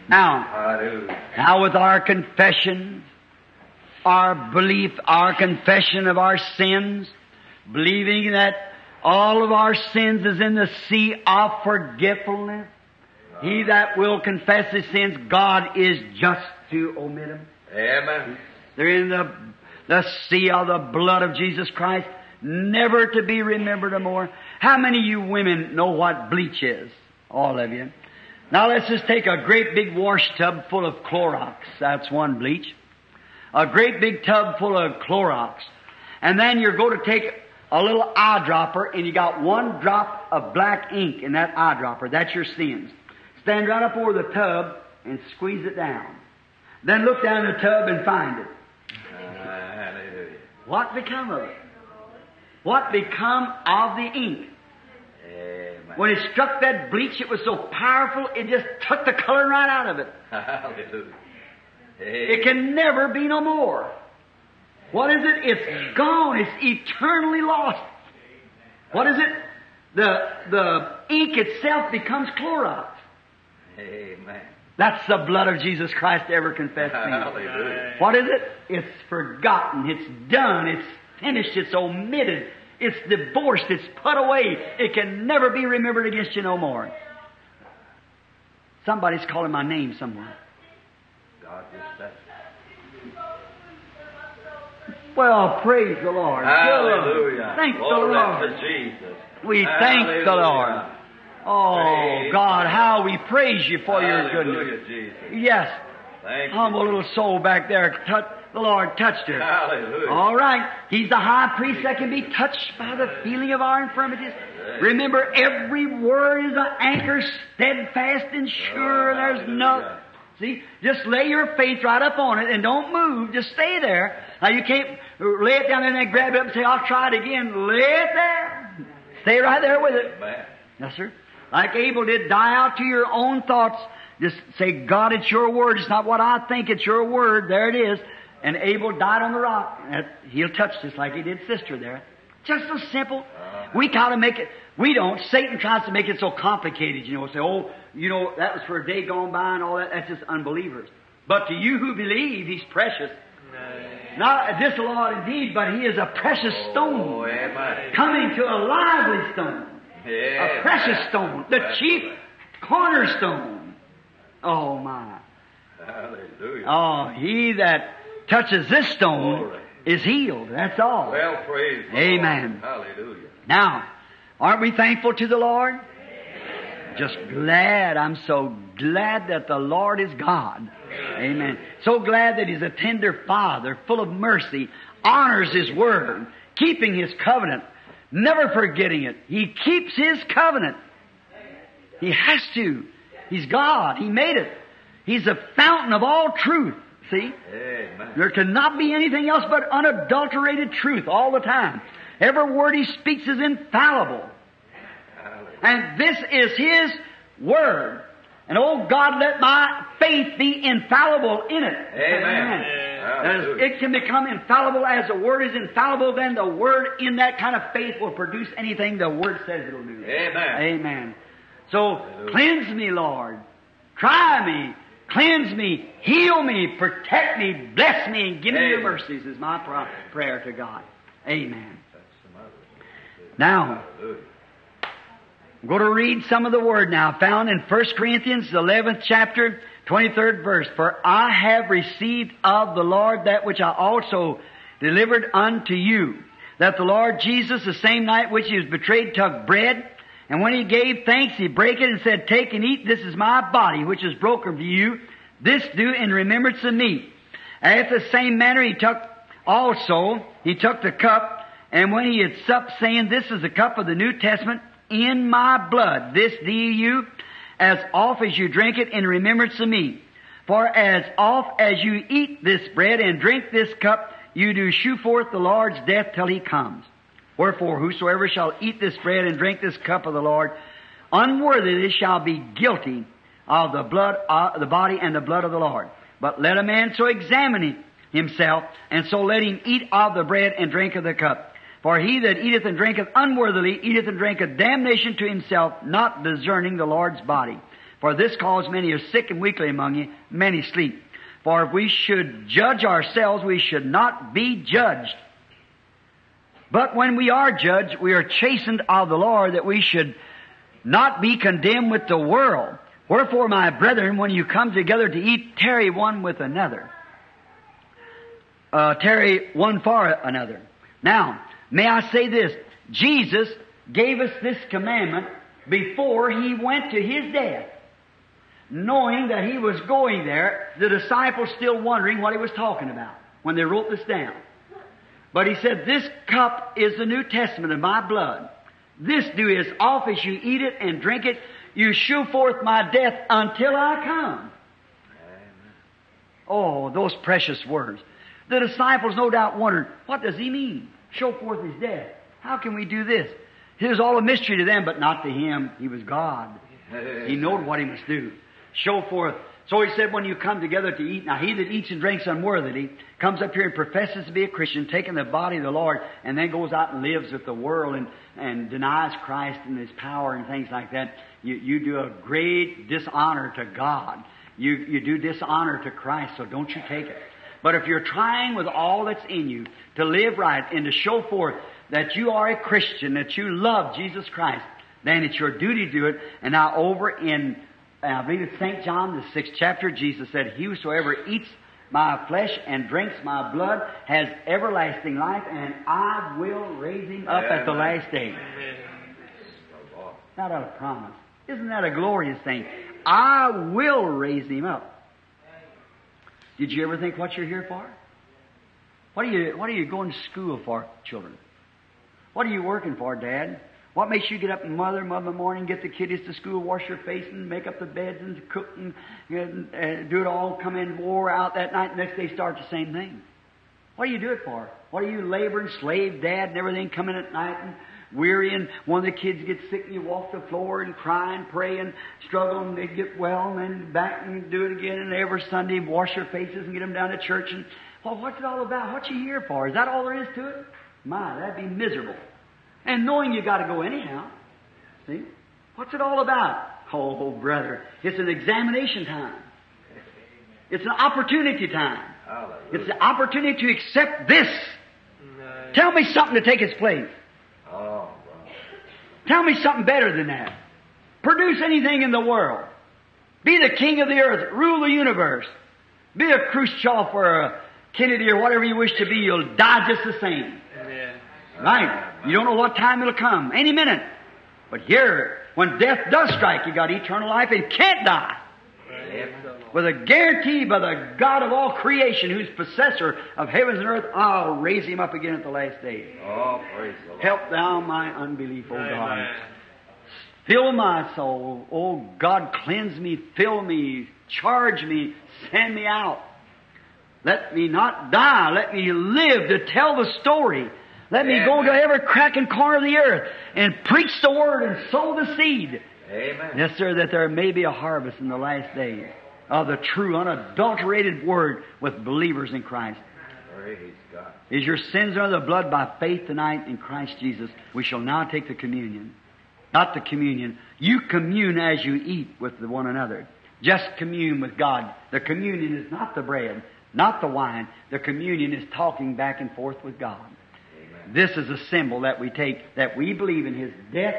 Now, Now with our confession, our belief, our confession of our sins, believing that all of our sins is in the sea of forgetfulness, he that will confess his sins, God is just to omit them. Amen. They're in the, the sea of the blood of Jesus Christ, never to be remembered more. How many of you women know what bleach is? All of you. Now let's just take a great big wash tub full of Clorox. That's one bleach. A great big tub full of Clorox. And then you're going to take a little eyedropper and you got one drop of black ink in that eyedropper. That's your sins. Stand right up over the tub and squeeze it down. Then look down in the tub and find it. What become of it? What become of the ink? Amen. When it struck that bleach, it was so powerful, it just took the color right out of it. Hallelujah. It can never be no more. What is it? It's gone. It's eternally lost. What is it? The, the ink itself becomes Clorox. Amen. That's the blood of Jesus Christ ever confessed. Hallelujah. What is it? It's forgotten. It's done. It's finished. It's omitted. It's divorced. It's put away. It can never be remembered against you no more. Somebody's calling my name somewhere. God just said. Well, praise the Lord. Hallelujah. Thank the Lord. to Jesus. We thank the Lord. Oh, Praise God, how we praise you for your goodness. Jesus. Yes, Thank humble you. little soul back there. The Lord touched her. Hallelujah. All right. He's the high priest that can be touched by the feeling of our infirmities. Remember, every word is an anchor, steadfast and sure. Oh, There's no. See, just lay your faith right up on it and don't move. Just stay there. Now you can't lay it down there and then grab it up and say, I'll try it again. Lay it there. Stay right there with it. Yes, sir. Like Abel did, die out to your own thoughts. Just say, God, it's your word. It's not what I think. It's your word. There it is. And Abel died on the rock. He'll touch this like he did sister there. Just so simple. We kind of make it, we don't. Satan tries to make it so complicated, you know, say, oh, you know, that was for a day gone by and all that. That's just unbelievers. But to you who believe, he's precious. Not a disallowed indeed, but he is a precious stone. Oh. Coming to a lively stone. Yeah, A precious amen. stone. The chief cornerstone. Oh my. Hallelujah. Oh, he that touches this stone Glory. is healed. That's all. Well, praise Amen. Hallelujah. Now, aren't we thankful to the Lord? Just glad. I'm so glad that the Lord is God. Amen. So glad that He's a tender Father, full of mercy, honors His word, keeping His covenant, never forgetting it. He keeps His covenant. He has to. He's God. He made it. He's the fountain of all truth. See? Amen. There cannot be anything else but unadulterated truth all the time. Every word he speaks is infallible. Hallelujah. And this is his word. And oh God, let my faith be infallible in it. Amen. Hallelujah. it can become infallible as the word is infallible, then the word in that kind of faith will produce anything the word says it'll do. Amen. Amen. So Hallelujah. cleanse me, Lord. Try me. Cleanse me. Heal me. Protect me. Bless me. And give me your mercies is my prayer to God. Amen. That's the matter. Now. I'm going to read some of the word now, found in 1 Corinthians, 11th chapter, 23rd verse. For I have received of the Lord that which I also delivered unto you, that the Lord Jesus, the same night which he was betrayed, took bread, and when he gave thanks, he brake it and said, Take and eat, this is my body, which is broken for you. This do in remembrance of me. After the same manner he took also, he took the cup, and when he had supped, saying, This is the cup of the New Testament in my blood. This do you as oft as you drink it in remembrance of me. For as oft as you eat this bread and drink this cup, you do shew forth the Lord's death till he comes. Wherefore, whosoever shall eat this bread and drink this cup of the Lord, unworthily shall be guilty of the blood, uh, the body and the blood of the Lord. But let a man so examine himself, and so let him eat of the bread and drink of the cup. For he that eateth and drinketh unworthily eateth and drinketh damnation to himself, not discerning the Lord's body. For this cause many are sick and weakly among you, many sleep. For if we should judge ourselves, we should not be judged. But when we are judged, we are chastened of the Lord that we should not be condemned with the world. Wherefore, my brethren, when you come together to eat, tarry one with another. Uh, tarry one for another. Now, may I say this? Jesus gave us this commandment before he went to his death. Knowing that he was going there, the disciples still wondering what he was talking about when they wrote this down. But he said, This cup is the New Testament of my blood. This do as oft as you eat it and drink it, you shew forth my death until I come. Oh, those precious words. The disciples no doubt wondered, what does he mean? Show forth his death. How can we do this? It was all a mystery to them, but not to him. He was God. He knew what he must do. Show forth. So he said, when you come together to eat, now he that eats and drinks unworthily comes up here and professes to be a Christian, taking the body of the Lord, and then goes out and lives with the world and, and denies Christ and his power and things like that. You, you do a great dishonor to God. You, you do dishonor to Christ, so don't you take it. But if you're trying with all that's in you to live right and to show forth that you are a Christian, that you love Jesus Christ, then it's your duty to do it. And now over in, uh, I believe it's St. John, the sixth chapter, Jesus said, He whosoever eats my flesh and drinks my blood has everlasting life, and I will raise him up at the last day. Not a promise. Isn't that a glorious thing? I will raise him up. Did you ever think what you're here for? What are you, what are you going to school for, children? What are you working for, Dad? What makes you get up and mother, mother morning, get the kiddies to school, wash your face and make up the beds and cook and, and uh, do it all, come in, wore out that night, next day start the same thing? What do you do it for? What are you laboring, slave dad and everything, coming at night and weary, and one of the kids gets sick, and you walk the floor and cry and pray and struggle, and they get well, and then back and do it again, and every Sunday wash your faces and get them down to church. And well, what's it all about? What you here for? Is that all there is to it? My, that'd be miserable. And knowing you got to go anyhow. See, what's it all about? Oh, brother, it's an examination time. It's an opportunity time. Hallelujah. It's an opportunity to accept this. Tell me something to take its place. Oh. Tell me something better than that. Produce anything in the world. Be the king of the earth. Rule the universe. Be a Khrushchev or a Kennedy or whatever you wish to be. You'll die just the same. Right. You don't know what time it'll come. Any minute. But here, when death does strike, you got eternal life and can't die. With a guarantee by the God of all creation, who's possessor of heavens and earth, I'll raise him up again at the last day. Oh, praise the Lord. Help thou my unbelief, O God. Fill my soul. Oh God, cleanse me, fill me, charge me, send me out. Let me not die. Let me live to tell the story. Let me go to every crack and corner of the earth and preach the word and sow the seed. Amen. Yes, sir, that there may be a harvest in the last days of the true, unadulterated word with believers in Christ. Praise God. Is your sins under the blood by faith tonight in Christ Jesus? We shall now take the communion. Not the communion. You commune as you eat with one another. Just commune with God. The communion is not the bread, not the wine. The communion is talking back and forth with God. Amen. This is a symbol that we take, that we believe in His death,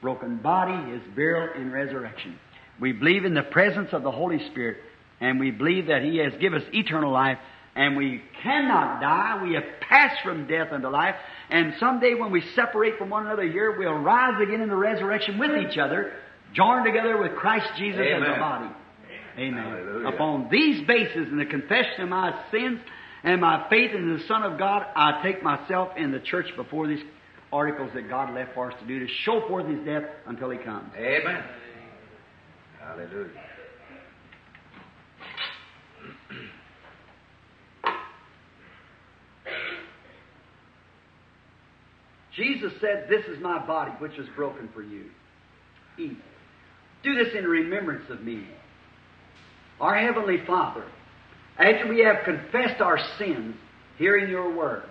broken body, His burial, and resurrection. We believe in the presence of the Holy Spirit, and we believe that He has given us eternal life, and we cannot die. We have passed from death unto life, and someday when we separate from one another here, we'll rise again in the resurrection with each other, joined together with Christ Jesus as a body. Amen. Hallelujah. Upon these bases and the confession of my sins and my faith in the Son of God, I take myself in the church before these articles that God left for us to do to show forth His death until He comes. Amen. Hallelujah. Jesus said, This is my body which is broken for you. Eat. Do this in remembrance of me. Our Heavenly Father, after we have confessed our sins, hearing your word,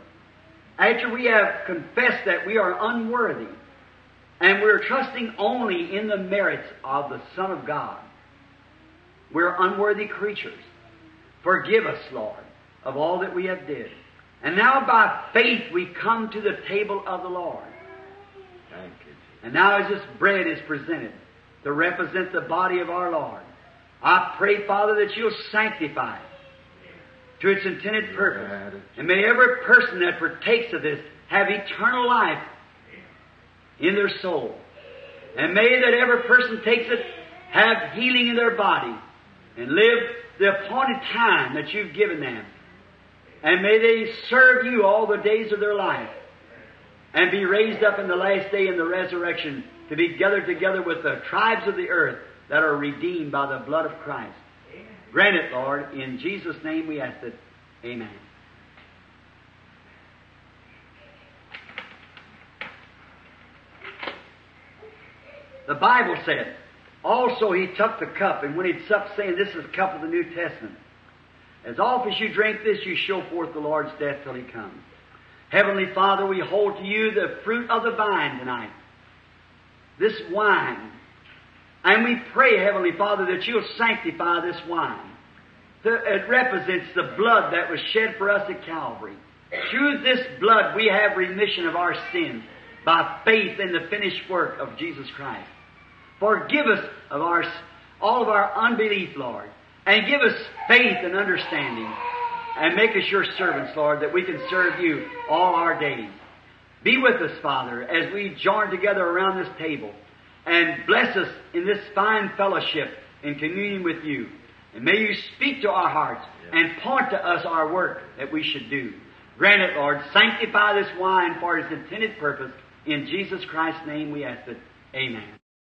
after we have confessed that we are unworthy, and we're trusting only in the merits of the Son of God, we're unworthy creatures. Forgive us, Lord, of all that we have did. And now by faith we come to the table of the Lord. Thank you, And now as this bread is presented to represent the body of our Lord, I pray, Father, that you'll sanctify it to its intended purpose. And may every person that partakes of this have eternal life in their soul. And may that every person takes it have healing in their body and live the appointed time that you've given them. And may they serve you all the days of their life and be raised up in the last day in the resurrection to be gathered together with the tribes of the earth that are redeemed by the blood of Christ. Grant it, Lord. In Jesus' name we ask it. Amen. The Bible said, also he took the cup, and when he'd supped, saying, This is the cup of the New Testament. As often as you drink this, you show forth the Lord's death till he comes. Heavenly Father, we hold to you the fruit of the vine tonight. This wine. And we pray, Heavenly Father, that you'll sanctify this wine. It represents the blood that was shed for us at Calvary. Through this blood, we have remission of our sins by faith in the finished work of Jesus Christ. Forgive us of our, all of our unbelief, Lord, and give us faith and understanding, and make us your servants, Lord, that we can serve you all our days. Be with us, Father, as we join together around this table, and bless us in this fine fellowship in communion with you. And may you speak to our hearts and point to us our work that we should do. Grant it, Lord. Sanctify this wine for its intended purpose. In Jesus Christ's name we ask it. Amen.